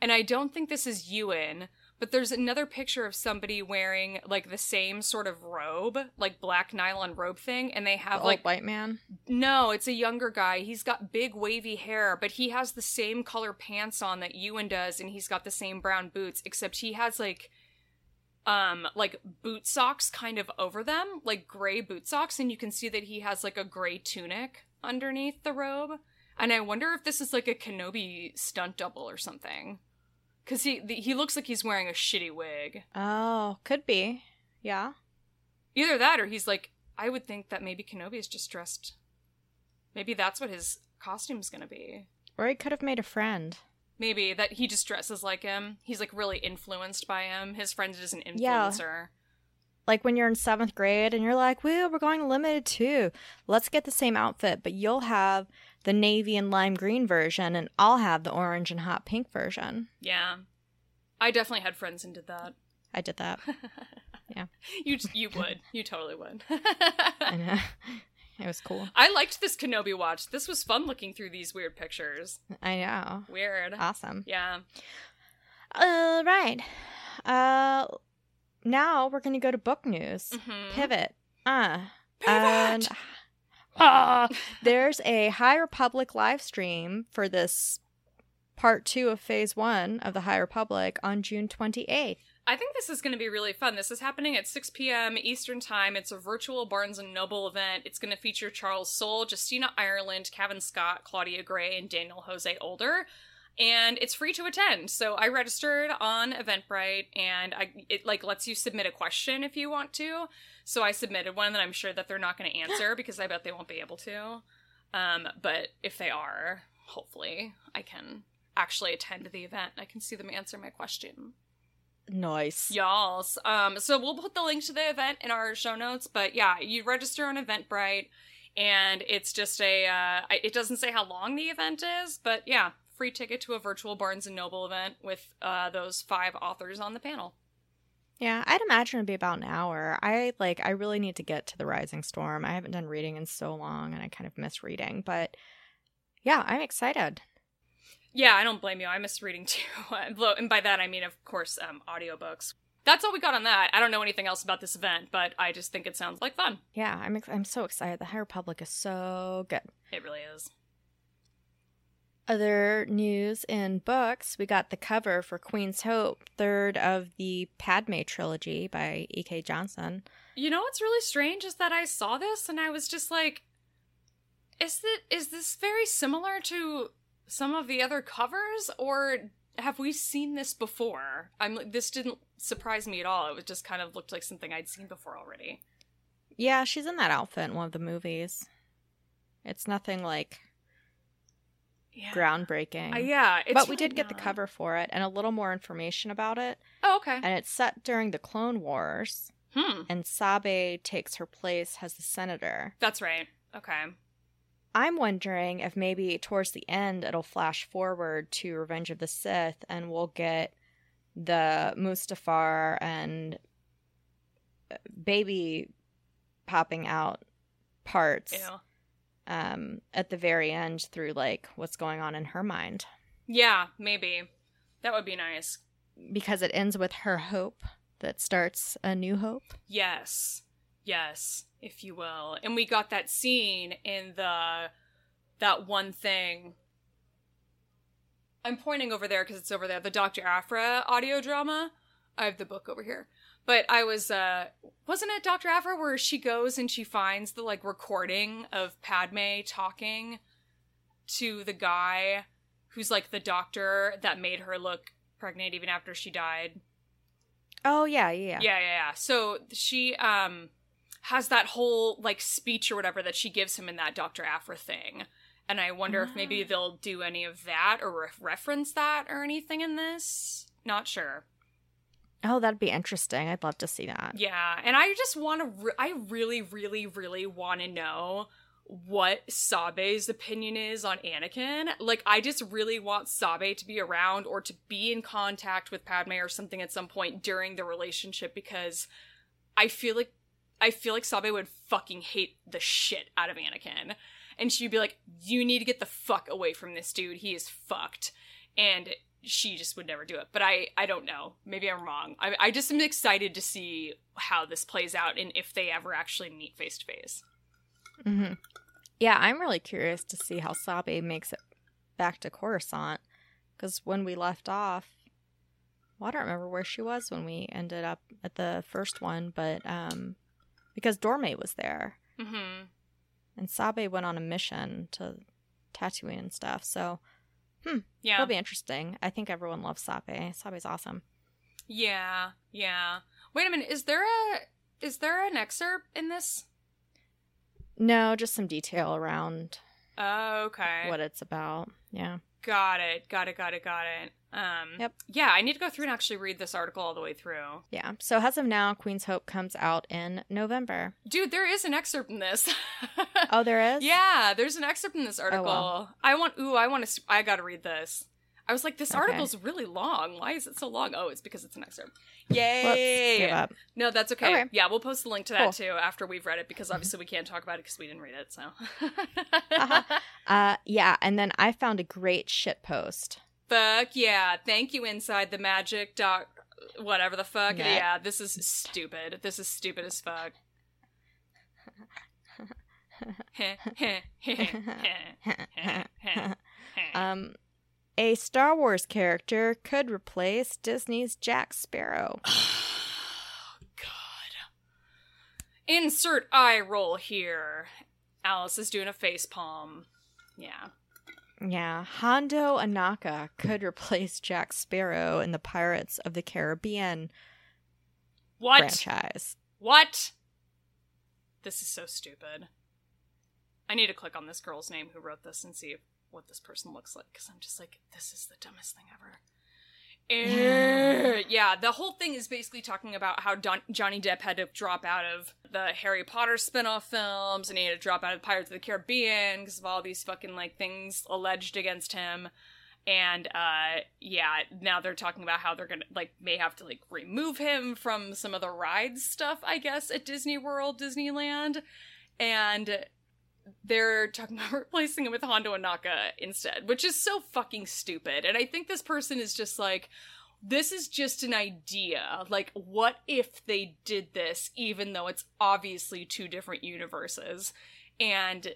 and I don't think this is Ewan, but there's another picture of somebody wearing like the same sort of robe, like black nylon robe thing, and they The have old like white man. no, it's a younger guy. He's got big wavy hair, but he has the same color pants on that Ewan does, and he's got the same brown boots, except he has like um like boot socks kind of over them, like gray boot socks, and you can see that he has like a gray tunic underneath the robe. And I wonder if this is like a Kenobi stunt double or something. Cause he the, he looks like he's wearing a shitty wig. Oh, could be. Yeah. Either that or he's like I would think that maybe Kenobi is just dressed maybe that's what his costume's gonna be. Or he could have made a friend. Maybe that he just dresses like him. He's like really influenced by him. His friend is an influencer. Yeah. Like when you're in seventh grade and you're like, well, we're going limited too. Let's get the same outfit, but you'll have the navy and lime green version, and I'll have the orange and hot pink version. Yeah. I definitely had friends and did that. I did that. <laughs> Yeah. you you would. You totally would. <laughs> I know. It was cool. I liked this Kenobi watch. This was fun looking through these weird pictures. I know. Weird. Awesome. Yeah. All right. Uh, now we're going to go to book news. Mhm. Pivot. Uh. Pivot! And Ah, <laughs> <laughs> there's a High Republic live stream for this part two of phase one of the High Republic on June 28th. I think this is going to be really fun. This is happening at 6 p.m. Eastern Time. It's a virtual Barnes and Noble event. It's going to feature Charles Soule, Justina Ireland, Cavan Scott, Claudia Gray, and Daniel Jose Older. And it's free to attend. So I registered on Eventbrite, and I it like lets you submit a question if you want to. So I submitted one that I'm sure that they're not going to answer <gasps> because I bet they won't be able to. Um, but if they are, hopefully I can actually attend the event. I can see them answer my question. Nice. Y'alls. Um, so we'll put the link to the event in our show notes. But yeah, you register on Eventbrite, and it's just a. Uh, it doesn't say how long the event is, but yeah, free ticket to a virtual Barnes and Noble event with uh, those five authors on the panel. Yeah, I'd imagine it'd be about an hour. I like I really need to get to the Rising Storm. I haven't done reading in so long and I kind of miss reading, but yeah, I'm excited. Yeah, I don't blame you. I miss reading <laughs> too, and by that I mean, of course, um, audiobooks. That's all we got on that. I don't know anything else about this event, but I just think it sounds like fun. Yeah, I'm ex- I'm so excited. The High Republic is so good. It really is. Other news in books, we got the cover for Queen's Hope, third of the Padme trilogy by E.K. Johnston. You know what's really strange is that I saw this and I was just like, is that is this very similar to some of the other covers, or have we seen this before? I'm like, this didn't surprise me at all. It just kind of looked like something I'd seen before already. Yeah, she's in that outfit in one of the movies. It's nothing like Yeah. groundbreaking. Uh, yeah, but we really did get the cover for it and a little more information about it. Oh, okay. And it's set during the Clone Wars, Hmm. and Sabe takes her place as the senator. That's right. Okay. I'm wondering if maybe towards the end it'll flash forward to Revenge of the Sith and we'll get the Mustafar and uh, baby popping out parts Ew. Um, at the very end through like what's going on in her mind. Yeah, maybe. That would be nice. Because it ends with her hope that starts a new hope. Yes. Yes, if you will. And we got that scene in the that one thing. I'm pointing over there because it's over there. The Dr. Aphra audio drama. I have the book over here. But I was uh wasn't it Dr. Aphra where she goes and she finds the like recording of Padme talking to the guy who's like the doctor that made her look pregnant even after she died. Oh yeah, yeah, yeah. Yeah, yeah. So she um has that whole like speech or whatever that she gives him in that Dr. Aphra thing. And I wonder if maybe Ah. they'll do any of that or re- reference that or anything in this. Not sure. Oh, that'd be interesting. I'd love to see that. Yeah, and I just want to. Re- I really, really, really want to know what Sabe's opinion is on Anakin. Like, I just really want Sabe to be around or to be in contact with Padme or something at some point during the relationship because I feel like I feel like Sabe would fucking hate the shit out of Anakin. And she'd be like, You need to get the fuck away from this dude. He is fucked. And she just would never do it. But I, I don't know. Maybe I'm wrong. I, I just am excited to see how this plays out and if they ever actually meet face to face. Yeah, I'm really curious to see how Sabe makes it back to Coruscant. Because when we left off, well, I don't remember where she was when we ended up at the first one, but um, because Dorme was there Mm-hmm. and Sabe went on a mission to Tatooine and stuff. So Hmm. Yeah. it'll be interesting. I think everyone loves Sabe. Sabe's awesome. Yeah. Yeah. Wait a minute. Is there a is there an excerpt in this? No, just some detail around Oh, okay. what it's about. Yeah. Got it. Got it. Got it. Got it. Um. Yep. Yeah, I need to go through and actually read this article all the way through. Yeah. So as of now, Queen's Hope comes out in November. Dude, there is an excerpt in this. <laughs> Oh, there is? Yeah, there's an excerpt in this article. well. I want. Ooh, I want to. I got to read this. I was like, this Okay. article's really long. Why is it so long? Oh, it's because it's an excerpt. Whoops, Yay! up. No, that's okay. Okay. Yeah, we'll post the link to Cool. that too after we've read it because obviously we can't talk about it because we didn't read it. So. Uh, yeah, and then I found a great shit post. fuck yeah! Thank you, Inside the Magic Doc. Whatever the fuck. Net. Yeah, this is stupid. This is stupid as fuck. <laughs> um, a Star Wars character could replace Disney's Jack Sparrow. <sighs> Oh, God. Insert eye roll here. Alice is doing a face palm. Yeah. Yeah, Hondo Ohnaka could replace Jack Sparrow in the Pirates of the Caribbean What? franchise. What? This is so stupid. I need to click on this girl's name who wrote this and see what this person looks like because I'm just like, this is the dumbest thing ever. Eh, yeah, the whole thing is basically talking about how Don- Johnny Depp had to drop out of the Harry Potter spin-off films and he had to drop out of Pirates of the Caribbean because of all these fucking like things alleged against him. And uh yeah, now they're talking about how they're gonna like may have to like remove him from some of the rides stuff, I guess, at Disney World, Disneyland. And they're talking about <laughs> replacing him with Hondo Ohnaka instead, which is so fucking stupid. And I think this person is just like, this is just an idea. Like, what if they did this, even though it's obviously two different universes? And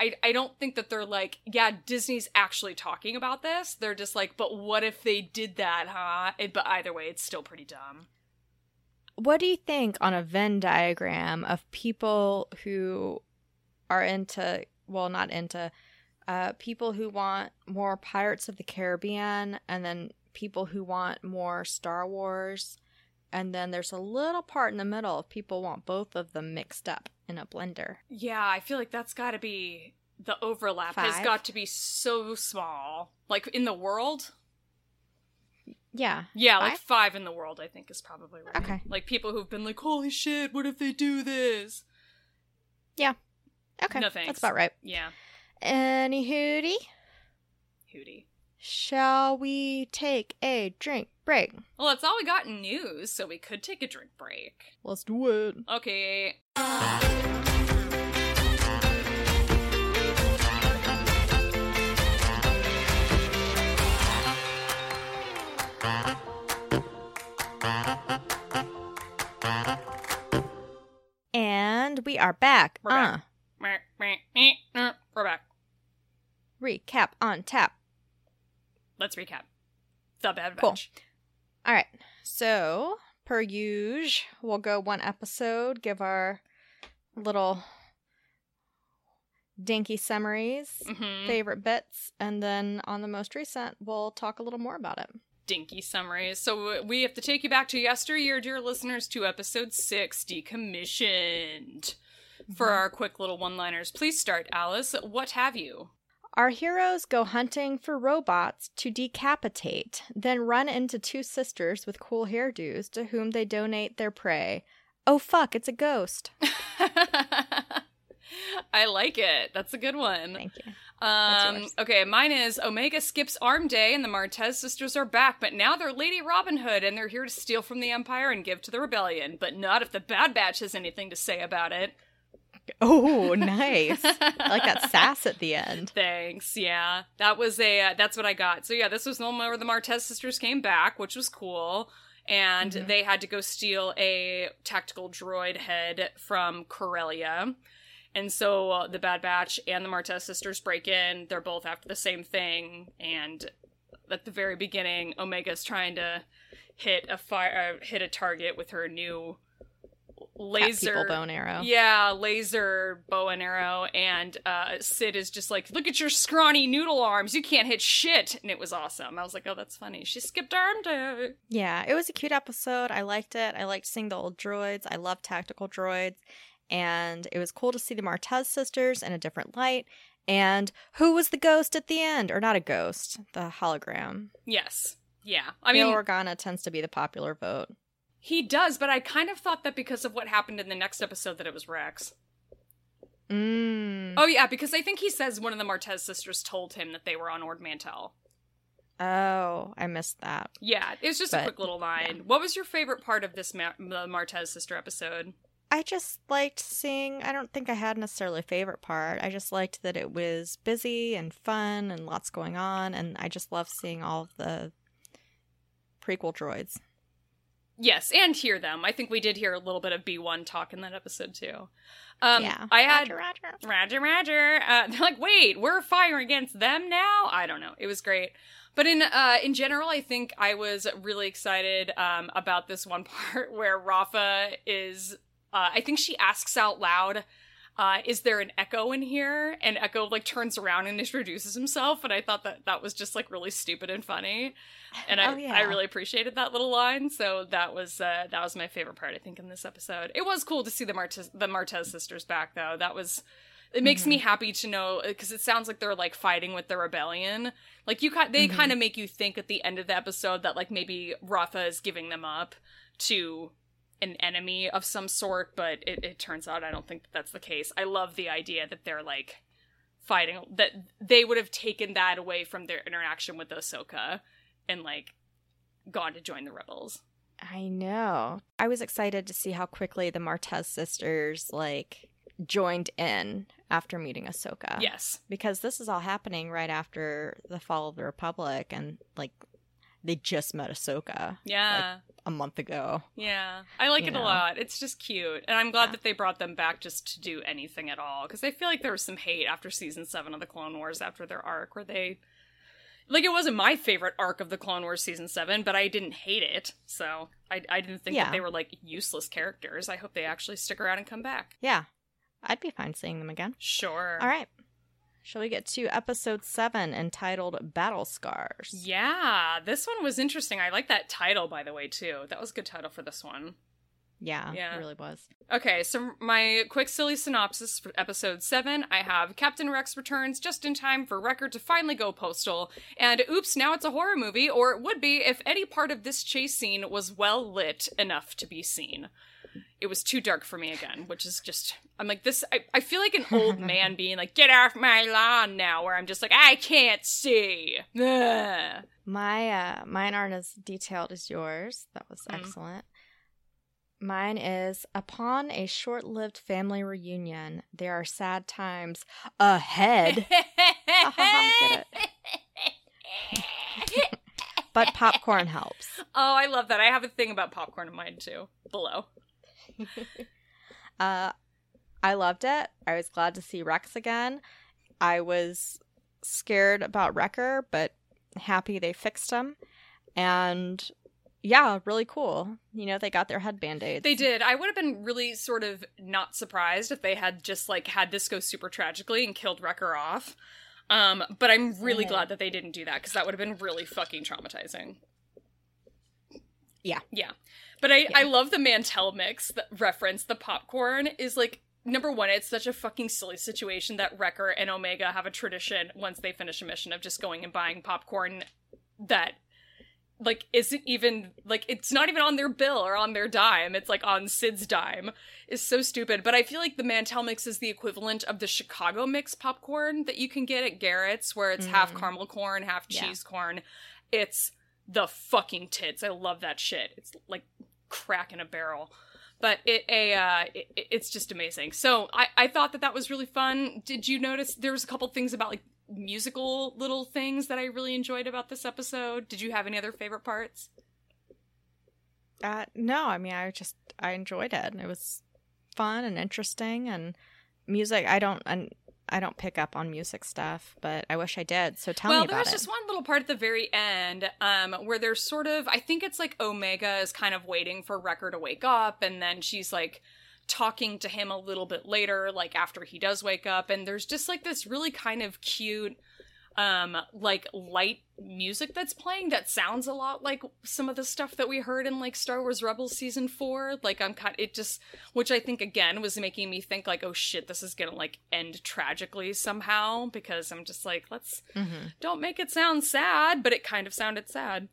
I, I don't think that they're like, yeah, Disney's actually talking about this. They're just like, but what if they did that, huh? It, but either way, it's still pretty dumb. What do you think on a Venn diagram of people who are into, well, not into, uh, people who want more Pirates of the Caribbean and then people who want more Star Wars? And then there's a little part in the middle of people want both of them mixed up in a blender. Yeah, I feel like that's got to be the overlap has got to be so small. Like in the world, Yeah. yeah, like Five? five in the world. I think is probably right. Okay. like people who've been like, holy shit, what if they do this? Okay. No thanks. That's about right. Yeah, Any hootie? hootie. Shall we take a drink break? Well, that's all we got in news, so we could take a drink break. Let's do it. Okay. And we are back. We're uh, back. We're back. recap on tap. Let's recap. The Bad Cool. All right. So, per usual, we'll go one episode, give our little dinky summaries, hmm favorite bits, and then on the most recent, we'll talk a little more about it. Dinky summaries. So we have to take you back to yesteryear, dear listeners, to episode six, Decommissioned. For Mhm. our quick little one liners, please start, Alice. What have you? Our heroes go hunting for robots to decapitate, then run into two sisters with cool hairdos to whom they donate their prey. Oh fuck, it's a ghost. <laughs> I like it. That's a good one. Thank you. Um, okay, mine is Omega skips Arm Day and the Martez sisters are back, but now they're Lady Robin Hood and they're here to steal from the Empire and give to the rebellion, but not if the Bad Batch has anything to say about it. Oh, nice. I like that <laughs> sass at the end. Thanks. Yeah, that was a uh, that's what I got. So yeah, this was the one where the Martez sisters came back, which was cool, and Mhm. they had to go steal a tactical droid head from Corellia. And so uh, the Bad Batch and the Martez sisters break in. They're both after the same thing, and at the very beginning, Omega's trying to hit a fire, uh, hit a target with her new laser people bone arrow. yeah, laser bow and arrow, and uh, Cid is just like, "Look at your scrawny noodle arms! You can't hit shit!" And it was awesome. I was like, "Oh, that's funny." She skipped arm day. Yeah, it was a cute episode. I liked it. I liked seeing the old droids. I love tactical droids. And it was cool to see the Martez sisters in a different light. And who was the ghost at the end? Or not a ghost, the hologram. Yes, yeah. I mean, Bail Organa tends to be the popular vote. He does, but I kind of thought that because of what happened in the next episode that it was Rex. Mmm. Oh yeah, because I think he says one of the Martez sisters told him that they were on Ord Mantell. Oh, I missed that. Yeah, it was just a quick little line. yeah. What was your favorite part of this Ma- the Martez sister episode? I just liked seeing, I don't think I had necessarily a favorite part. I just liked that it was busy and fun and lots going on. And I just love seeing all of the prequel droids. Yes, and hear them. I think we did hear a little bit of B1 talk in that episode too. Um, yeah. I had Roger, Roger. Roger, Roger. Uh, they're like, wait, we're firing against them now. I don't know. It was great, but in uh, in general, I think I was really excited um, about this one <laughs> part where Rafa is. Uh, I think she asks out loud, uh, "Is there an Echo in here?" And Echo like turns around and introduces himself, and I thought that that was just like really stupid and funny, and I Oh, yeah. I really appreciated that little line. So that was uh, that was my favorite part. I think in this episode, it was cool to see the Martez the Martez sisters back though. That was it makes me happy to know because it sounds like they're like fighting with the rebellion. Like you, they Mhm. kind of make you think at the end of the episode that like maybe Rafa is giving them up to an enemy of some sort, but it, it turns out I don't think that that's the case. I love the idea that they're like fighting that they would have taken that away from their interaction with Ahsoka and like gone to join the rebels. I know. I was excited to see how quickly the Martez sisters like joined in after meeting Ahsoka. Yes. Because this is all happening right after the fall of the Republic and like they just met Ahsoka Yeah. a month ago. Yeah, I like You it know. a lot. It's just cute, and I'm glad Yeah. that they brought them back just to do anything at all. Because I feel like there was some hate after season seven of the Clone Wars after their arc, where they, like, it wasn't my favorite arc of the Clone Wars season seven, but I didn't hate it. So I, I didn't think Yeah. that they were like useless characters. I hope they actually stick around and come back. Yeah, I'd be fine seeing them again. Sure. All right. Shall we get to episode seven entitled Battle Scars? Yeah, this one was interesting. I like that title, by the way, too. That was a good title for this one. Yeah, Yeah. it really was. Okay, so my quick silly synopsis for episode 7 I have Captain Rex returns just in time for Wrecker to finally go postal. And oops, now it's a horror movie, or it would be if any part of this chase scene was well lit enough to be seen. It was too dark for me again, which is just. I'm like, this. I, I feel like an <laughs> old man being like, get off my lawn now, where I'm just like, I can't see. Ugh. <laughs> My uh mine aren't as detailed as yours. That was Mm. excellent. Mine is upon a short-lived family reunion, there are sad times ahead, <laughs> Get but popcorn helps. oh, I love that. I have a thing about popcorn in mine too. Below. <laughs> Uh I loved it. I was glad to see Rex again. I was scared about Wrecker, but happy they fixed him. And yeah, really cool. You know, they got their head band-aids. They did. I would have been really sort of not surprised if they had just like had this go super tragically and killed Wrecker off. Um, but I'm really Mhm. glad that they didn't do that because that would have been really fucking traumatizing. Yeah. Yeah. But I, Yeah. I love the Mantell mix that reference. The popcorn is like number one, it's such a fucking silly situation that Wrecker and Omega have a tradition once they finish a mission of just going and buying popcorn that like isn't even like it's not even on their bill or on their dime. It's like on Cid's dime. Is so stupid. But I feel like the Mantell mix is the equivalent of the Chicago mix popcorn that you can get at Garrett's, where it's half Mm. caramel corn, half Yeah. cheese corn. It's the fucking tits. I love that shit. It's like crack in a barrel. But it a uh, it, it's just amazing. So I I thought that that was really fun. Did you notice there was a couple things about like musical little things that I really enjoyed about this episode? Did you have any other favorite parts? Uh, no, I mean, I just I enjoyed it. and It was fun and interesting, and music. I don't and I don't pick up on music stuff, but I wish I did. So tell me. well, me there about was it. just one little part at the very end um, where there's sort of, I think it's like Omega is kind of waiting for Wrecker to wake up, and then she's like talking to him a little bit later, like after he does wake up, and there's just like this really kind of cute. Um, like light music that's playing that sounds a lot like some of the stuff that we heard in like Star Wars Rebels season four. Like I'm kind, it just, which I think again was making me think like, oh shit, this is gonna like end tragically somehow because I'm just like, let's Mhm. don't make it sound sad, but it kind of sounded sad.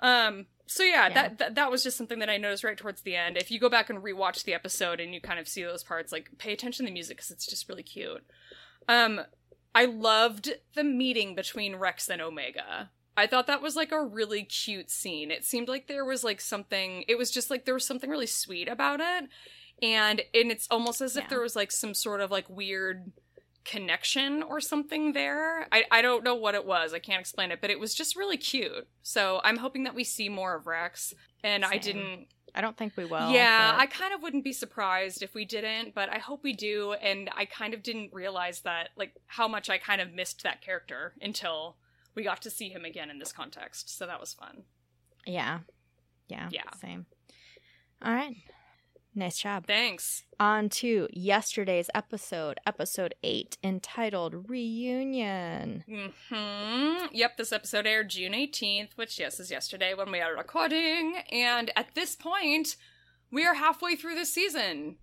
Um, so yeah, Yeah. That, that that was just something that I noticed right towards the end. If you go back and rewatch the episode and you kind of see those parts, like pay attention to the music because it's just really cute. Um, I loved the meeting between Rex and Omega. I thought that was like a really cute scene. It seemed like there was like something. It was just like there was something really sweet about it, and and it's almost as Yeah. if there was like some sort of like weird connection or something there. I, I don't know what it was. I can't explain it, but it was just really cute. So I'm hoping that we see more of Rex. And I didn't. I don't think we will. yeah, but- I kind of wouldn't be surprised if we didn't, but I hope we do. And I kind of didn't realize that, like, how much I kind of missed that character until we got to see him again in this context. So that was fun. yeah, yeah, Yeah. Same. All right. Nice job. Thanks. On to yesterday's episode, episode eight, entitled Reunion. hmm Yep, this episode aired June 18th, which, yes, is yesterday when we are recording. And at this point, we are halfway through the season.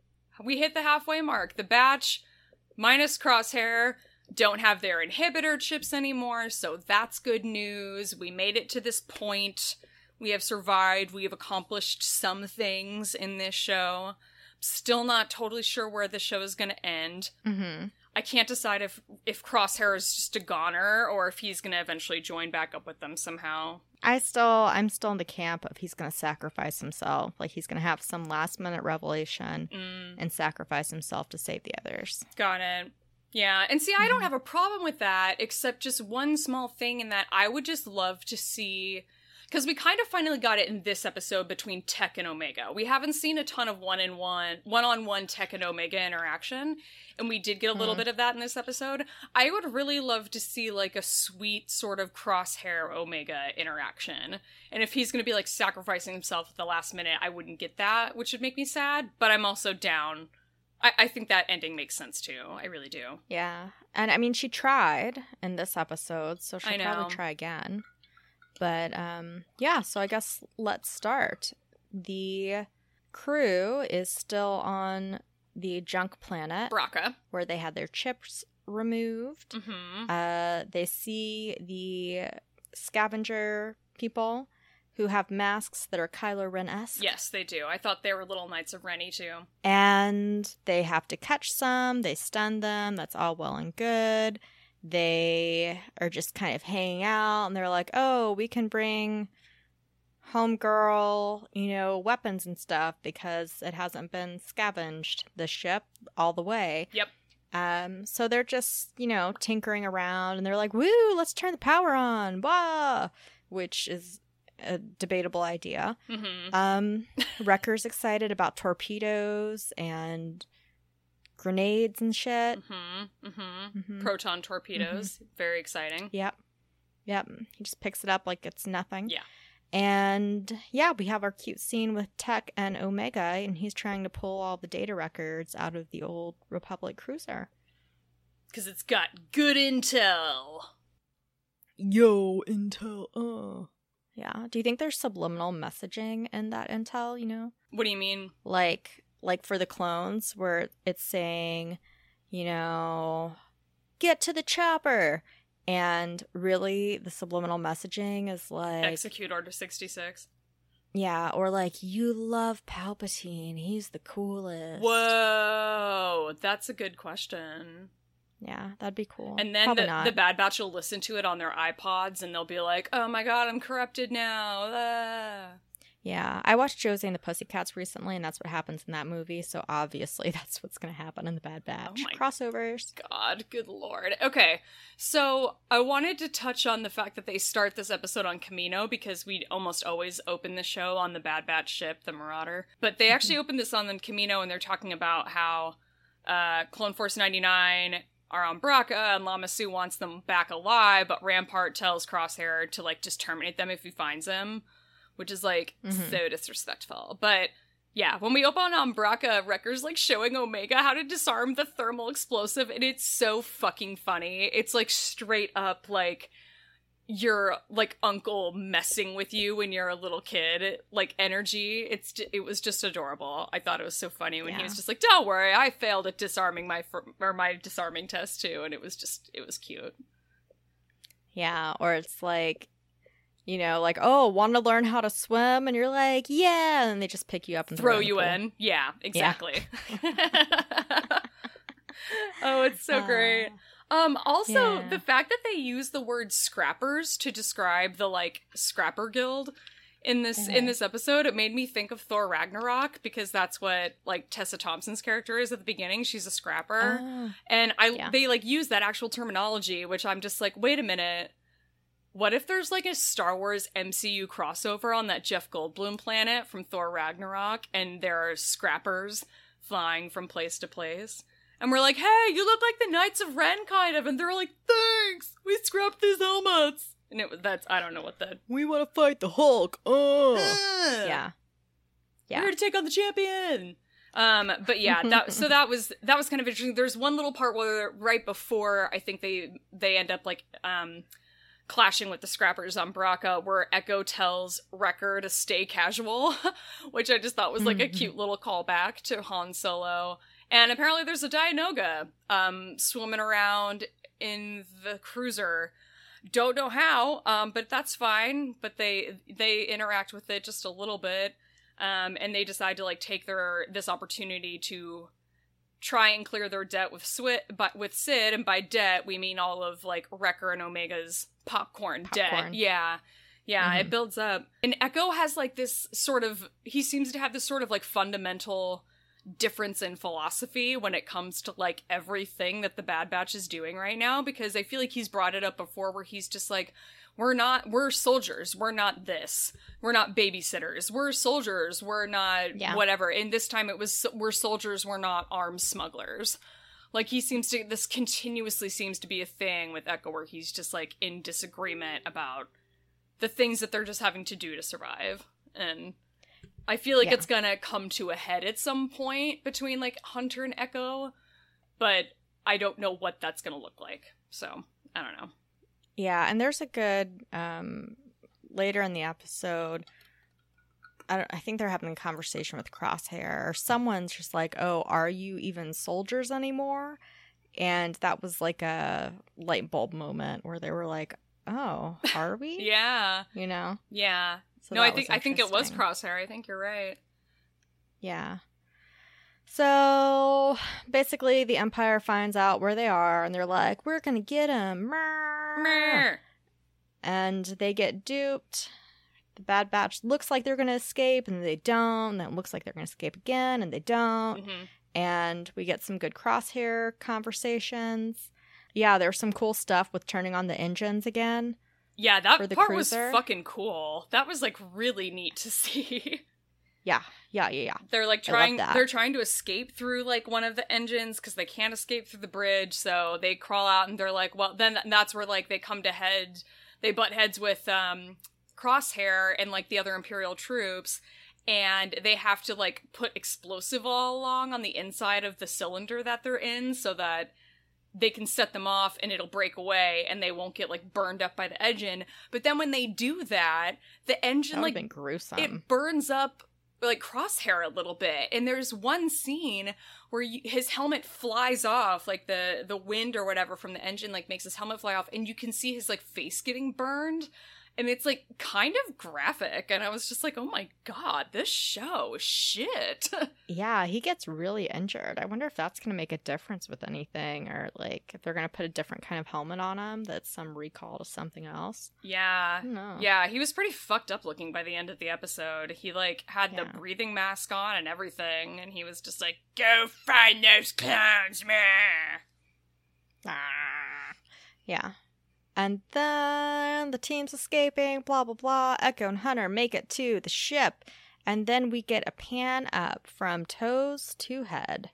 We hit the halfway mark. The batch, minus Crosshair, don't have their inhibitor chips anymore, so that's good news. We made it to this point. We have survived. We have accomplished some things in this show. Still not totally sure where the show is going to end. Mm-hmm. I can't decide if if Crosshair is just a goner or if he's gonna eventually join back up with them somehow. I still, I'm still in the camp of he's going to sacrifice himself. Like he's going to have some last minute revelation Mm, and sacrifice himself to save the others. got it. Yeah, and see, I don't have a problem with that, except just one small thing in that I would just love to see. Because we kind of finally got it in this episode between Tech and Omega. We haven't seen a ton of one in one, one on one Tech and Omega interaction, and we did get a little Mhm. bit of that in this episode. I would really love to see like a sweet sort of crosshair Omega interaction. And if he's going to be like sacrificing himself at the last minute, I wouldn't get that, which would make me sad. But I'm also down. I, I think that ending makes sense too. I really do. Yeah. And I mean, she tried in this episode, so she'll probably try again. But um, yeah, so I guess let's start. The crew is still on the junk planet Bracca. where they had their chips removed. Mm-hmm. Uh, they see the scavenger people who have masks that are Kylo Ren esque. Yes, they do. I thought they were little Knights of Rennie too. and they have to catch some. They stun them. That's all well and good. They are just kind of hanging out, and they're like, "Oh, we can bring homegirl, you know, weapons and stuff because it hasn't been scavenged the ship all the way." Yep. Um, so they're just, you know, tinkering around, and they're like, "Woo, let's turn the power on!" Wah, which is a debatable idea. Mm-hmm. Um, <laughs> Wrecker's excited about torpedoes and grenades and shit. Mm-hmm. Mm-hmm. Mhm. Proton torpedoes. Very exciting. Yep. Yep. He just picks it up like it's nothing. Yeah. And yeah, we have our cute scene with Tech and Omega, and he's trying to pull all the data records out of the old Republic cruiser. Because it's got good intel. Yo, Intel, uh. Yeah. Do you think there's subliminal messaging in that intel, you know? What do you mean? like like for the clones where it's saying you know get to the chopper and really the subliminal messaging is like Execute Order 66. yeah or like you love palpatine he's the coolest Whoa, that's a good question. yeah that'd be cool And then the, the Bad Batch will listen to it on their iPods and they'll be like, oh my god, I'm corrupted now. Ah. Yeah i watched josie and the pussycats recently and that's what happens in that movie so obviously <laughs> that's what's gonna happen in the bad batch my crossovers God, good lord. Okay, so I wanted to touch on the fact that they start this episode on Kamino because we almost always open the show on the Bad Batch ship, the Marauder. But they actually open this on the Kamino and they're talking about how uh, Clone Force 99 are on Bracca and Lama Su wants them back alive, but Rampart tells Crosshair to like just terminate them if he finds them, which is like Mhm. so disrespectful. But yeah, when we open on Bracca, Wrecker's like showing Omega how to disarm the thermal explosive, and it's so fucking funny. It's like straight up like your like uncle messing with you when you're a little kid, like energy. It's it was just adorable. I thought it was so funny when he was just like, "Don't worry, I failed at disarming my fir- or my disarming test too," and it was just it was cute. Yeah, or it's like, you know, like, oh, want to learn how to swim? And you're like, yeah. And they just pick you up and Throw in the you pool. in, yeah, exactly. <laughs> <laughs> oh, it's so great. Um, also, Yeah. the fact that they use the word scrappers to describe the like scrapper guild in this in Mhm. this episode, it made me think of Thor Ragnarok because that's what like Tessa Thompson's character is at the beginning. She's a scrapper. Oh. And I Yeah. they like use that actual terminology, which I'm just like, wait a minute. What if there's like a Star Wars MCU crossover on that Jeff Goldblum planet from Thor Ragnarok and there are scrappers flying from place to place? And we're like, hey, you look like the Knights of Ren kind of. And they're like, thanks, we scrapped these helmets. And it, that's, I don't know what the. We want to fight the Hulk. Oh. Yeah. Yeah. Yeah. We're here to take on the champion. Um, but yeah, <laughs> that so that was that was kind of interesting. There's one little part where right before I think they they end up like um clashing with the scrappers on Bracca where Echo tells Wrecker to stay casual, <laughs> which I just thought was like a Mhm. cute little callback to Han Solo. And apparently there's a Dianoga um swimming around in the cruiser. Don't know how, um, but that's fine. But they they interact with it just a little bit um, and they decide to like take their this opportunity to try and clear their debt with Swit, but with Cid, and by debt we mean all of like Wrecker and Omega's popcorn, debt. Yeah, yeah, it Mhm. builds up. And Echo has like this sort of he seems to have this sort of like fundamental difference in philosophy when it comes to like everything that the Bad Batch is doing right now because I feel like he's brought it up before where he's just like we're not we're soldiers. We're not this. We're not babysitters. We're soldiers. We're not Yeah. whatever. And this time it was we're soldiers. We're not arms smugglers. Like he seems to this continuously seems to be a thing with echo where he's just like in disagreement about the things that they're just having to do to survive. And i feel like Yeah. it's gonna come to a head at some point between like hunter and echo but i don't know what that's gonna look like. So i don't know Yeah, and there's a good um later in the episode. I don't, I think they're having a conversation with Crosshair, or someone's just like, "Oh, are you even soldiers anymore?" And that was like a light bulb moment where they were like, "Oh, are we?" <laughs> yeah you know. yeah So no i think i think it was crosshair i think you're right Yeah. So basically, the Empire finds out where they are, and they're like, "We're gonna get them," Meh. and they get duped. The Bad Batch looks like they're gonna escape, and they don't. And then it looks like they're gonna escape again, and they don't. Mhm. And we get some good crosshair conversations. Yeah, there's some cool stuff with turning on the engines again. yeah that part cruiser. was fucking cool that was like really neat to <laughs> see Yeah, yeah, yeah, yeah. they're like trying they're trying to escape through like one of the engines because they can't escape through the bridge so they crawl out and they're like well then that's where like they come to head they butt heads with um crosshair and like the other imperial troops and they have to like put explosive all along on the inside of the cylinder that they're in so that they can set them off and it'll break away and they won't get like burned up by the engine but then when they do that the engine would like gruesome. it burns up like crosshair a little bit and there's one scene where you, his helmet flies off like the the wind or whatever from the engine like makes his helmet fly off and you can see his like face getting burned and it's like kind of graphic and i was just like oh my god this show shit <laughs> Yeah, he gets really injured. I wonder if that's going to make a difference with anything or like if they're going to put a different kind of helmet on him that's some recall to something else. yeah I don't know. yeah he was pretty fucked up looking by the end of the episode he like had Yeah. the breathing mask on and everything and he was just like go find those clowns man Ah. Yeah. And then the team's escaping, blah, blah, blah. Echo and Hunter make it to the ship. And then we get a pan up from toes to head.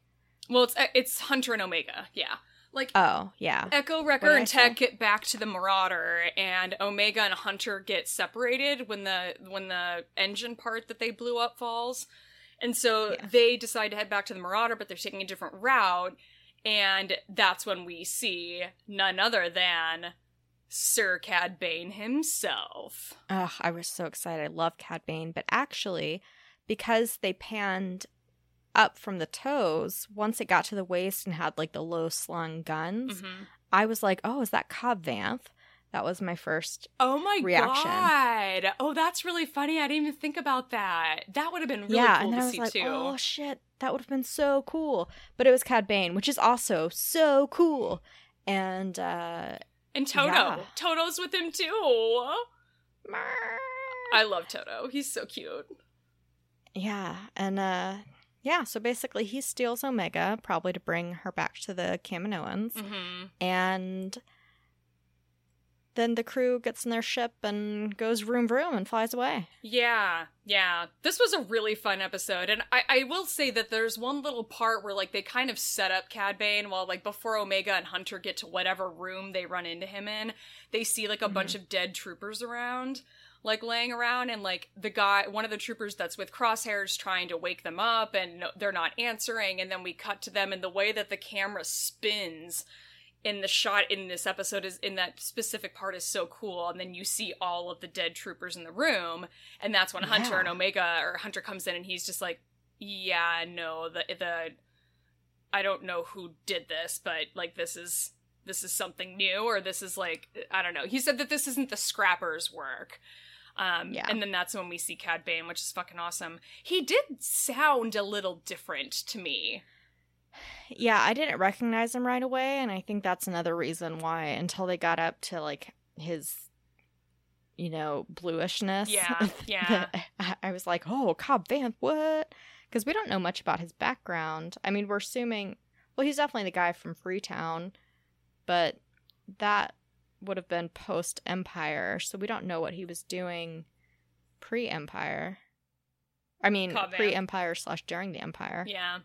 Well, it's it's Hunter and Omega, yeah. Like Oh, yeah. Echo, Wrecker, and say? Tech get back to the Marauder, and Omega and Hunter get separated when the when the engine part that they blew up falls, and so Yeah. they decide to head back to the Marauder, but they're taking a different route, and that's when we see none other than Sir Cad Bane himself. Ugh, I was so excited. I love Cad Bane. But actually, because they panned up from the toes, once it got to the waist and had like the low slung guns, Mhm. I was like, oh, is that Cobb Vanth? That was my first. Oh my Reaction. god! Oh, that's really funny. I didn't even think about that. That would have been really yeah, cool and I was see like, too. oh shit, that would have been so cool. But it was Cad Bane, which is also so cool. And uh And Todo. Yeah. Todo's with him too. I love Toto. He's so cute. yeah, and uh yeah, so basically he steals Omega, probably to bring her back to the Kaminoans. hmm and then the crew gets in their ship and goes room room and flies away. Yeah, yeah. This was a really fun episode, and I, I will say that there's one little part where like they kind of set up Cad Bane while like before Omega and Hunter get to whatever room they run into him in, they see like a mm-hmm. bunch of dead troopers around. Like laying around, and like the guy, one of the troopers that's with crosshairs trying to wake them up, and no- they're not answering. And then we cut to them, and the way that the camera spins in the shot in this episode is in that specific part is so cool and then you see all of the dead troopers in the room and that's when hunter and omega or hunter comes in and he's just like yeah no the the i don't know who did this but like this is this is something new or this is like i don't know he said that this isn't the scrappers work um, Yeah. and then that's when we see Cad Bane, which is fucking awesome. He did sound a little different to me. Yeah, I didn't recognize him right away, and I think that's another reason why until they got up to like his, you know, bluishness. Yeah, <laughs> yeah. I- was like, oh, Cobb Vanth, what? because we don't know much about his background. I mean, we're assuming, well, he's definitely the guy from Freetown, but that would have been post Empire, so we don't know what he was doing pre Empire. I mean, pre Empire slash during the Empire. Yeah.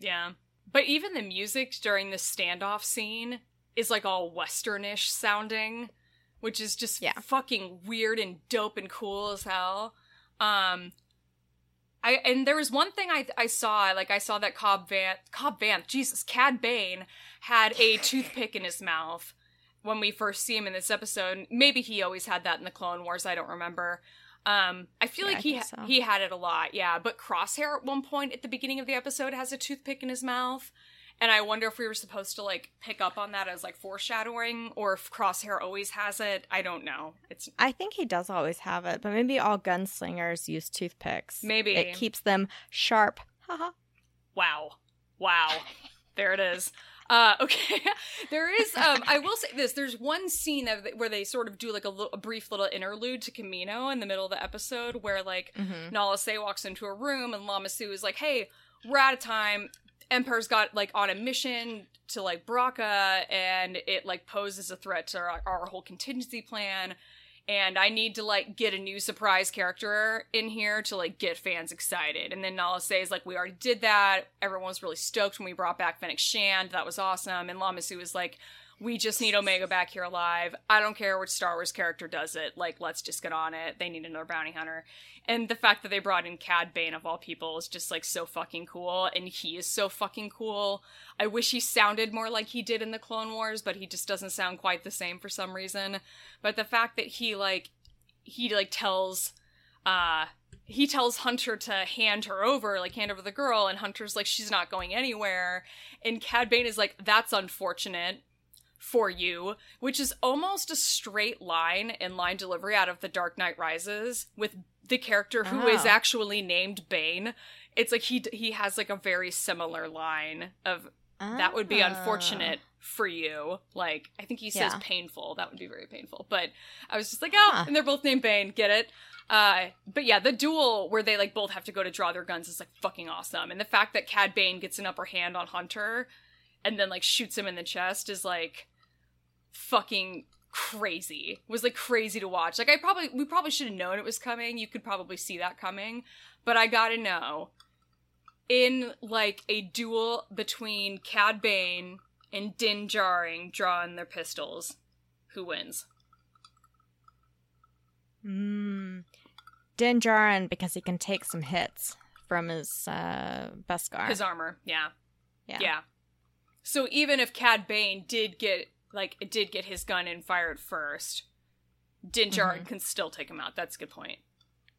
Yeah. But even the music during the standoff scene is like all westernish sounding, which is just Yeah. fucking weird and dope and cool as hell. Um I and there was one thing I I saw, like I saw that Cobb Van Cobb Van, Jesus, Cad Bane had a <laughs> toothpick in his mouth when we first see him in this episode. Maybe he always had that in the Clone Wars, I don't remember. Um, I feel Yeah, like he think so. he had it a lot, yeah. But Crosshair at one point at the beginning of the episode has a toothpick in his mouth, and I wonder if we were supposed to like pick up on that as like foreshadowing, or if Crosshair always has it. I don't know. It's I think he does always have it, but maybe all gunslingers use toothpicks. Maybe. it keeps them sharp. Haha. wow, wow. there it is. Uh, <laughs> okay, there is. Um, I will say this: there's one scene that, where they sort of do like a, brief little interlude to Kamino in the middle of the episode, where like Mhm. Nala Se walks into a room and Lama Su is like, "Hey, we're out of time. Empire's got like on a mission to like Bracca, and it like poses a threat to our, our whole contingency plan. And I need to like get a new surprise character in here to like get fans excited." And then Nala says like, "We already did that. Everyone was really stoked when we brought back Fennec Shand. That was awesome." And Lama Su is like. We just need Omega back here alive. I don't care which Star Wars character does it. Like, let's just get on it. They need another bounty hunter. And the fact that they brought in Cad Bane of all people is just like so fucking cool, and he is so fucking cool. I wish he sounded more like he did in the Clone Wars, but he just doesn't sound quite the same for some reason. But the fact that he like he like tells uh he tells Hunter to hand her over, like hand over the girl, and Hunter's like, she's not going anywhere. And Cad Bane is like, that's unfortunate for you, which is almost a straight line in line delivery out of The Dark Knight Rises with the character who is Oh. actually named Bane. It's like he he has like a very similar line of that would be Ah. unfortunate for you. Like I think he says Yeah. painful. That would be very painful. But I was just like, oh, Huh. and they're both named Bane. Get it? Uh, but yeah, the duel where they like both have to go to draw their guns is like fucking awesome. And the fact that Cad Bane gets an upper hand on Hunter and then like shoots him in the chest is like fucking crazy. It was like crazy to watch. Like I probably we probably should have known it was coming. You could probably see that coming. But I gotta know. In like a duel between Cad Bane and Din Djarin drawing their pistols, who wins? Mm. Din Djarin because he can take some hits from his uh, Beskar. His armor, yeah. yeah. Yeah. So even if Cad Bane did get like it did get his gun and fired first, Din Djarin Mhm. can still take him out. That's a good point.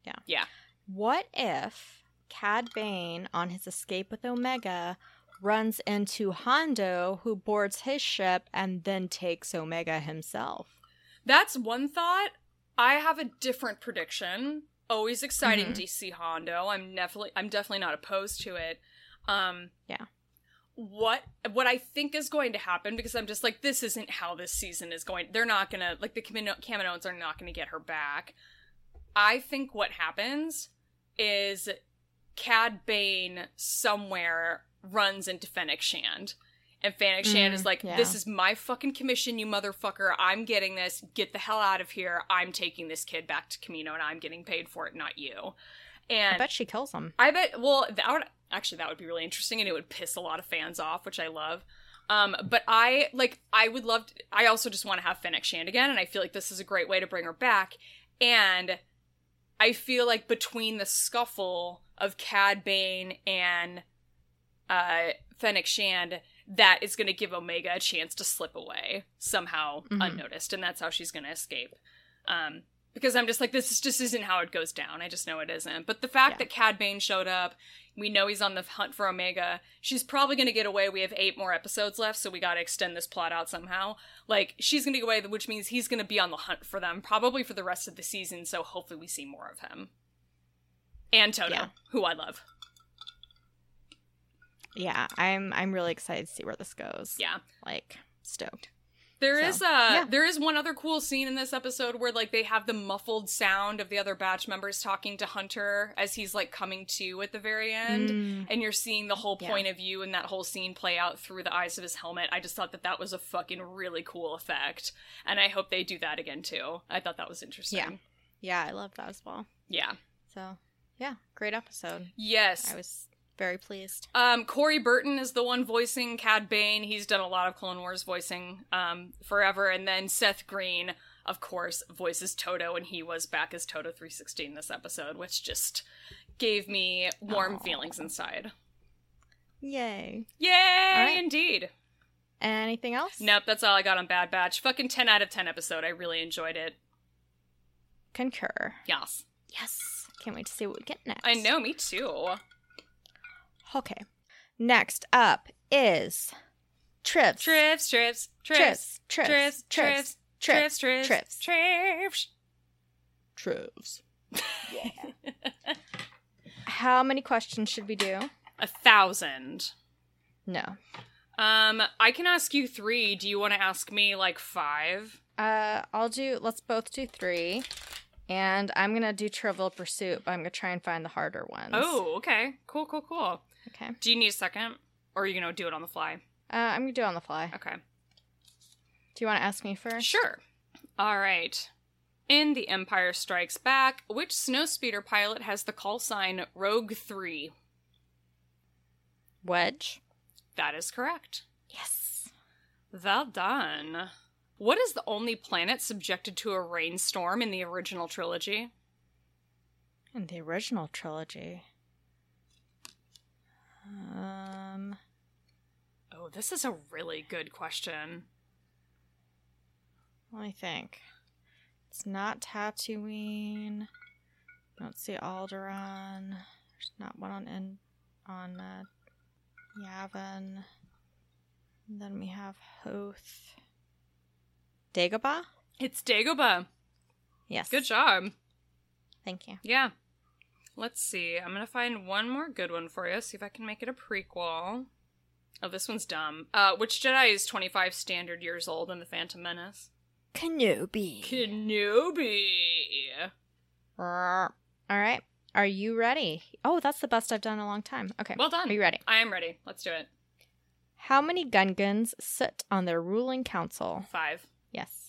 Yeah. Yeah. What if Cad Bane, on his escape with Omega, runs into Hondo, who boards his ship and then takes Omega himself? That's one thought. I have a different prediction. Always exciting Mhm. to see Hondo. I'm definitely I'm definitely not opposed to it. Um Yeah. What what I think is going to happen because I'm just like this isn't how this season is going. They're not gonna like the Kamino- Kaminoans are not gonna get her back. I think what happens is Cad Bane somewhere runs into Fennec Shand. And Fennec Shand is Mm, like, yeah. this is my fucking commission, you motherfucker. I'm getting this. Get the hell out of here. I'm taking this kid back to Kamino and I'm getting paid for it, not you. And I bet she kills him. I bet. Well, that would actually that would be really interesting, and it would piss a lot of fans off, which I love. Um, but I like. I would love. To, I also just want to have Fennec Shand again, and I feel like this is a great way to bring her back. And I feel like between the scuffle of Cad Bane and uh, Fennec Shand, that is going to give Omega a chance to slip away somehow Mhm. unnoticed, and that's how she's going to escape. Um, because I'm just like, this is, just isn't how it goes down. I just know it isn't. But the fact Yeah. that Cad Bane showed up, we know he's on the hunt for Omega. She's probably going to get away. We have eight more episodes left, so we got to extend this plot out somehow. Like, she's going to get away, which means he's going to be on the hunt for them, probably for the rest of the season, so hopefully we see more of him. And Todo, Yeah. who I love. Yeah, I'm I'm really excited to see where this goes. Yeah. Like stoked. There So, is a yeah. there is one other cool scene in this episode where like they have the muffled sound of the other batch members talking to Hunter as he's like coming to at the very end. Mm. And you're seeing the whole Yeah. point of view and that whole scene play out through the eyes of his helmet. I just thought that that was a fucking really cool effect, and I hope they do that again too. I thought that was interesting. Yeah. Yeah, I love that as well. yeah. So, yeah, great episode. Yes. I was very pleased. Um, Corey Burton is the one voicing Cad Bane. He's done a lot of Clone Wars voicing um, forever. And then Seth Green, of course, voices Todo, and he was back as Todo 316 this episode, which just gave me warm Aw. feelings inside. Yay. Yay, right. indeed. Anything else? Nope, that's all I got on Bad Batch. Fucking 10 out of 10 episode. I really enjoyed it. Concur. Yes. Yes. Can't wait to see what we get next. I know, me too. Okay. Next up is Trips. Trips, trips, trips, Trips. trips, Trips. trips, Trips. trips, trips, Trips. trips. Trips. <laughs> How many questions should we do? A thousand. No. Um, I can ask you three. Do you want to ask me like five? Uh, I'll do. Let's both do three, and I'm gonna do Trivial Pursuit, but I'm gonna try and find the harder ones. Oh, okay. Cool, cool, cool. Okay. Do you need a second? Or are you gonna do it on the fly? Uh, I'm gonna do it on the fly. Okay. Do you want to ask me first? Sure. All right. In The Empire Strikes Back, which snowspeeder pilot has the call sign Rogue 3? Wedge. That is correct. Yes. Well done. What is the only planet subjected to a rainstorm in the original trilogy? In the original trilogy. Um. Oh, this is a really good question. Let me think. It's not Tatooine. Don't see Alderaan. There's not one on in on uh, Yavin. And then we have Hoth. Dagobah. It's Dagobah. Yes. Good job. Thank you. Yeah. Let's see. I'm gonna find one more good one for you. See if I can make it a prequel. Oh, this one's dumb. Uh, which Jedi is 25 standard years old in the Phantom Menace? Kenobi. Kenobi. All right. Are you ready? Oh, that's the best I've done in a long time. Okay. Well done. Are you ready? I am ready. Let's do it. How many Gungans sit on their ruling council? Five. Yes.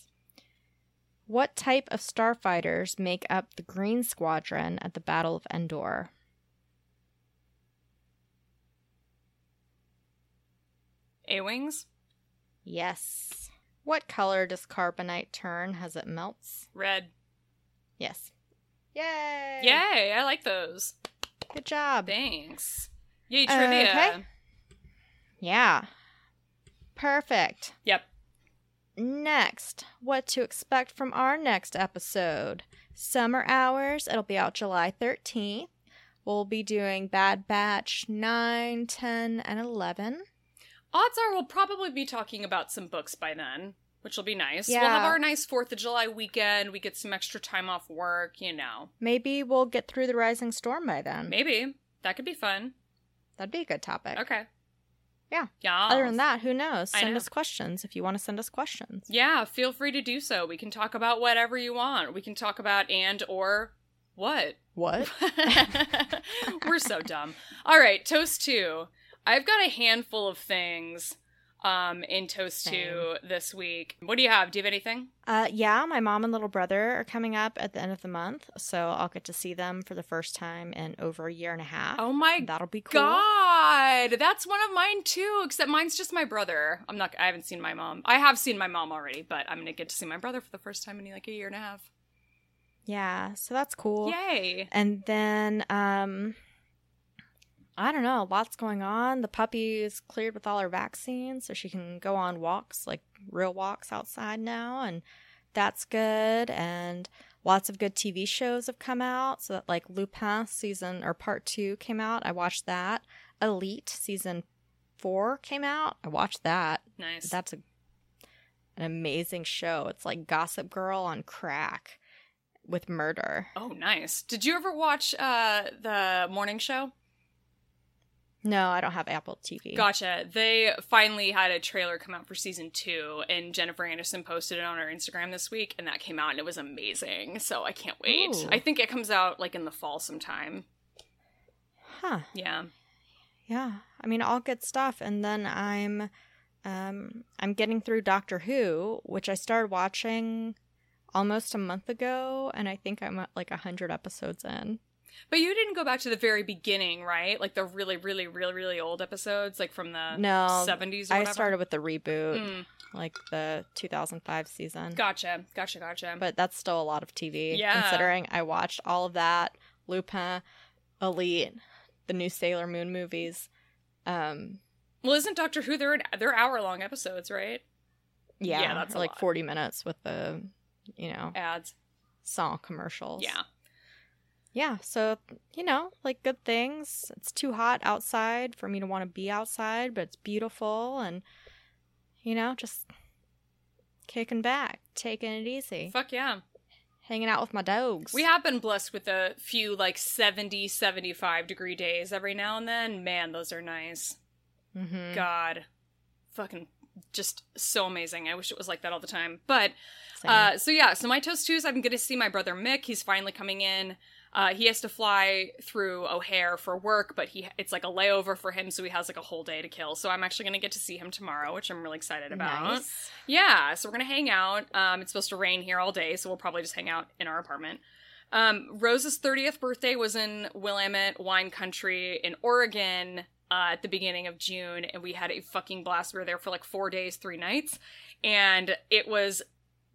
What type of starfighters make up the Green Squadron at the Battle of Endor? A wings. Yes. What color does carbonite turn as it melts? Red. Yes. Yay! Yay! I like those. Good job. Thanks. Yay trivia. Okay. Yeah. Perfect. Yep. Next, what to expect from our next episode. Summer Hours, it'll be out July 13th. We'll be doing Bad Batch 9, 10, and 11. Odds are we'll probably be talking about some books by then, which will be nice. We'll have our nice 4th of July weekend. We get some extra time off work, you know. Maybe we'll get through the Rising Storm by then. Maybe. That could be fun. That'd be a good topic. Okay. Yeah. Yeah. Other than that, who knows? Send know. us questions if you want to send us questions. Yeah, feel free to do so. We can talk about whatever you want. We can talk about and or what. What? <laughs> We're so dumb. All right, toast 2. I've got a handful of things um in toast 2 this week. What do you have? Do you have anything? Uh, yeah, my mom and little brother are coming up at the end of the month, so I'll get to see them for the first time in over a year and a half. Oh my That'll be cool. God, that's one of mine too. Except mine's just my brother. I'm not. I haven't seen my mom. I have seen my mom already, but I'm gonna get to see my brother for the first time in like a year and a half. Yeah, so that's cool. Yay! And then, um, I don't know, lots going on. The puppy is cleared with all her vaccines, so she can go on walks, like real walks outside now, and that's good. And lots of good TV shows have come out. So that, like, Lupin season or part two came out. I watched that. Elite season four came out. I watched that. Nice. That's a an amazing show. It's like Gossip Girl on crack with murder. oh, nice. Did you ever watch uh the morning show? No, I don't have Apple TV. Gotcha. They finally had a trailer come out for season two, and Jennifer Aniston posted it on her Instagram this week, and that came out, and it was amazing. So I can't wait. Ooh. I think it comes out like in the fall sometime. Huh. Yeah. Yeah. I mean, all good stuff. And then I'm, um, I'm getting through Doctor Who, which I started watching almost a month ago, and I think I'm at like a hundred episodes in. But you didn't go back to the very beginning, right? Like the really, really, really, really old episodes, like from the No, 70s I started with the reboot, Mm, like the 2005 season. gotcha. Gotcha. Gotcha. But that's still a lot of TV. Yeah. Considering I watched all of that, Lupin, Elite, the new Sailor Moon movies. Um, well, isn't Doctor Who, they're, they're hour long episodes, right? yeah, Yeah, that's like lot. 40 minutes with the, you know, Ads. song commercials. Yeah. Yeah, so you know, like good things. It's too hot outside for me to want to be outside, but it's beautiful and you know, just kicking back, taking it easy, Fuck yeah. hanging out with my dogs. We have been blessed with a few like 70, 75 degree days every now and then. Man, those are nice. Mhm. God. Fucking just so amazing. I wish it was like that all the time. But uh so yeah, so my toast Tuesday, I'm gonna see my brother Mick. He's finally coming in. Uh, he has to fly through O'Hare for work, but he it's like a layover for him, so he has like a whole day to kill. So I'm actually gonna get to see him tomorrow, which I'm really excited about. Nice. Yeah, so we're gonna hang out. Um, it's supposed to rain here all day, so we'll probably just hang out in our apartment. Um, Rose's 30th birthday was in Willamette Wine Country in Oregon uh, at the beginning of June, and we had a fucking blast. We were there for like four days, three nights, and it was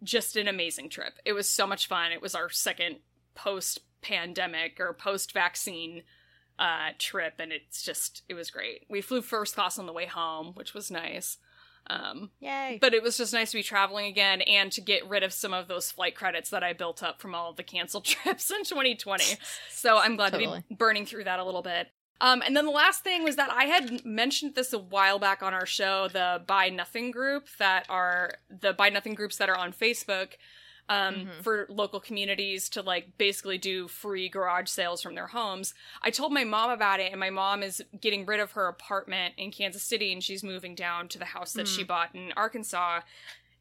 just an amazing trip. It was so much fun. It was our second post pandemic or post vaccine uh, trip, and it's just, it was great. We flew first class on the way home, which was nice. Um, Yay. but it was just nice to be traveling again and to get rid of some of those flight credits that I built up from all of the canceled <laughs> trips in 2020. So I'm glad to be burning through that a little bit. Um, and then the last thing was that I had mentioned this a while back on our show, the Buy Nothing group that are the Buy Nothing groups that are on Facebook um, Mhm. for local communities to like basically do free garage sales from their homes. I told my mom about it, and my mom is getting rid of her apartment in Kansas City, and she's moving down to the house that she bought in Arkansas.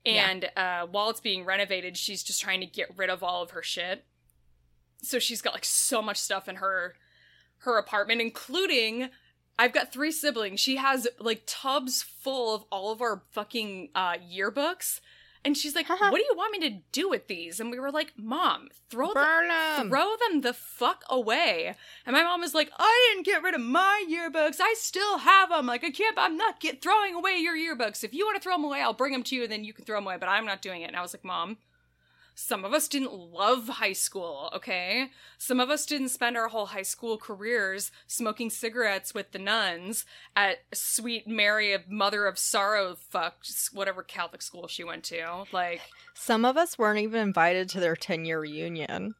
Yeah. And uh, while it's being renovated, she's just trying to get rid of all of her shit. So she's got like so much stuff in her her apartment, including I've got three siblings. She has like tubs full of all of our fucking uh, yearbooks. And she's like, uh-huh. "What do you want me to do with these?" And we were like, "Mom, throw them, Burn 'em. throw them the fuck away." And my mom was like, "I didn't get rid of my yearbooks. I still have them. Like I can't. I'm not get throwing away your yearbooks. If you want to throw them away, I'll bring them to you, and then you can throw them away. But I'm not doing it." And I was like, "Mom, some of us didn't love high school, okay? Some of us didn't spend our whole high school careers smoking cigarettes with the nuns at Sweet Mary of Mother of Sorrow, fuck, whatever Catholic school she went to. Like, Some of us weren't even invited to their 10 year reunion.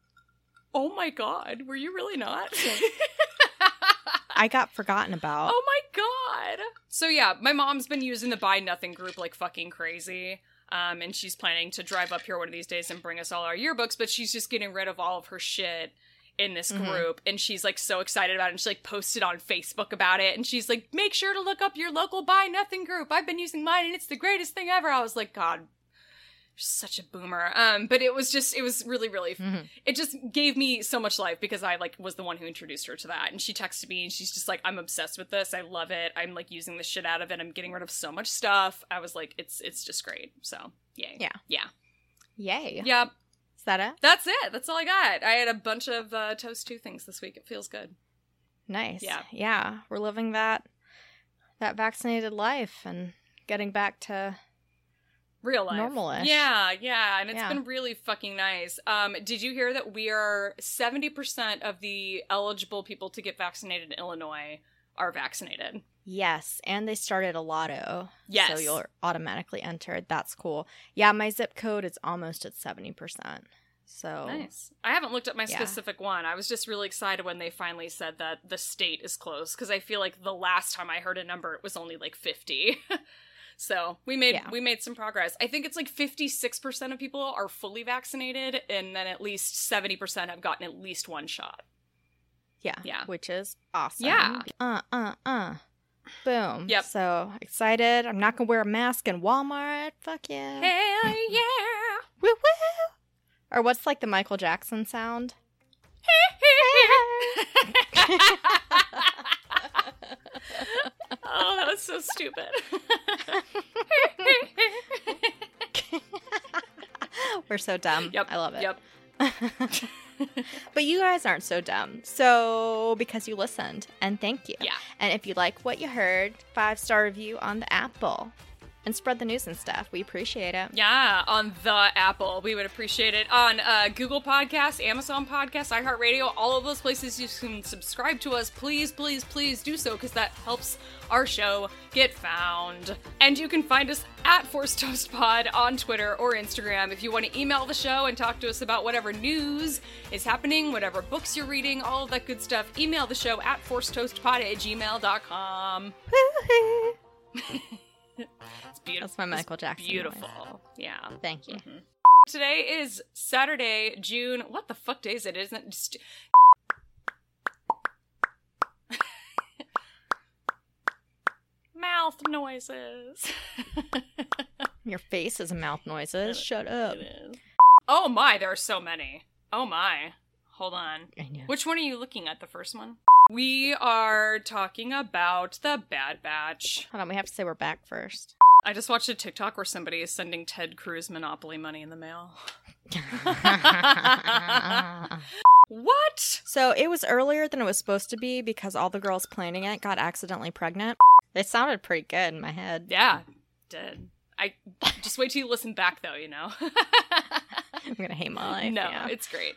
oh my god, were you really not? <laughs> I got forgotten about. Oh my god. So yeah, my mom's been using the buy nothing group like fucking crazy. Um, and she's planning to drive up here one of these days and bring us all our yearbooks, but she's just getting rid of all of her shit in this Mhm. group and she's like so excited about it and she like posted on Facebook about it and she's like make sure to look up your local buy nothing group. I've been using mine and it's the greatest thing ever. I was like god such a boomer. Um but it was just it was really really Mhm. it just gave me so much life because I like was the one who introduced her to that. And she texted me and she's just like, I'm obsessed with this. I love it. I'm like using the shit out of it. I'm getting rid of so much stuff. I was like, it's it's just great. So yay. Yeah. Yeah. Yay. Yeah. Is that it? That's it. That's all I got. I had a bunch of uh, toast two things this week. It feels good. Nice. Yeah. Yeah. We're living that that vaccinated life and getting back to Real life. Normal-ish. Yeah, yeah. And it's Yeah. been really fucking nice. Um, did you hear that we are 70% of the eligible people to get vaccinated in Illinois are vaccinated? yes, and they started a lotto. Yes. So you're automatically entered. That's cool. Yeah, my zip code is almost at 70%. So Nice. I haven't looked up my Yeah. specific one. I was just really excited when they finally said that the state is close because I feel like the last time I heard a number, it was only like fifty. <laughs> so we made Yeah. we made some progress. I think it's like fifty six percent of people are fully vaccinated, and then at least seventy percent have gotten at least one shot. Yeah. Yeah. Which is awesome. Yeah. Uh, uh, uh. Boom. Yep. So excited. I'm not going to wear a mask in Walmart. Fuck yeah. Hell <laughs> yeah. Woo woo. Or what's like the Michael Jackson sound? <laughs> <laughs> oh, that was so stupid. We're so dumb. yep. I love it. Yep. <laughs> but you guys aren't so dumb. So, because you listened, and thank you. Yeah. And if you like what you heard, five star review on the Apple and spread the news and stuff. We appreciate it. Yeah, on the Apple. We would appreciate it. On uh, Google Podcasts, Amazon Podcasts, iHeartRadio, all of those places you can subscribe to us. Please, please, please do so because that helps our show get found. And you can find us at Force Toast Pod on Twitter or Instagram if you want to email the show and talk to us about whatever news is happening, whatever books you're reading, all of that good stuff. Email the show at forcetoastpod at gmail.com. <laughs> It's beautiful. That's my Michael It's Jackson voice. Beautiful. Yeah. Thank you. Mm-hmm. Today is Saturday, June. What the fuck day is it? Isn't it just. <laughs> Mouth noises. <laughs> Your face is a mouth noises. Shut up. oh my, there are so many. Oh my. Hold on. I know. Which one are you looking at? The first one? We are talking about the Bad Batch. Hold on, we have to say we're back first. I just watched a TikTok where somebody is sending Ted Cruz Monopoly money in the mail. <laughs> What? so it was earlier than it was supposed to be because all the girls planning it got accidentally pregnant. It sounded pretty good in my head. Yeah, did. I just wait till you listen back though, you know. <laughs> I'm gonna hate my life. no, yeah. it's great.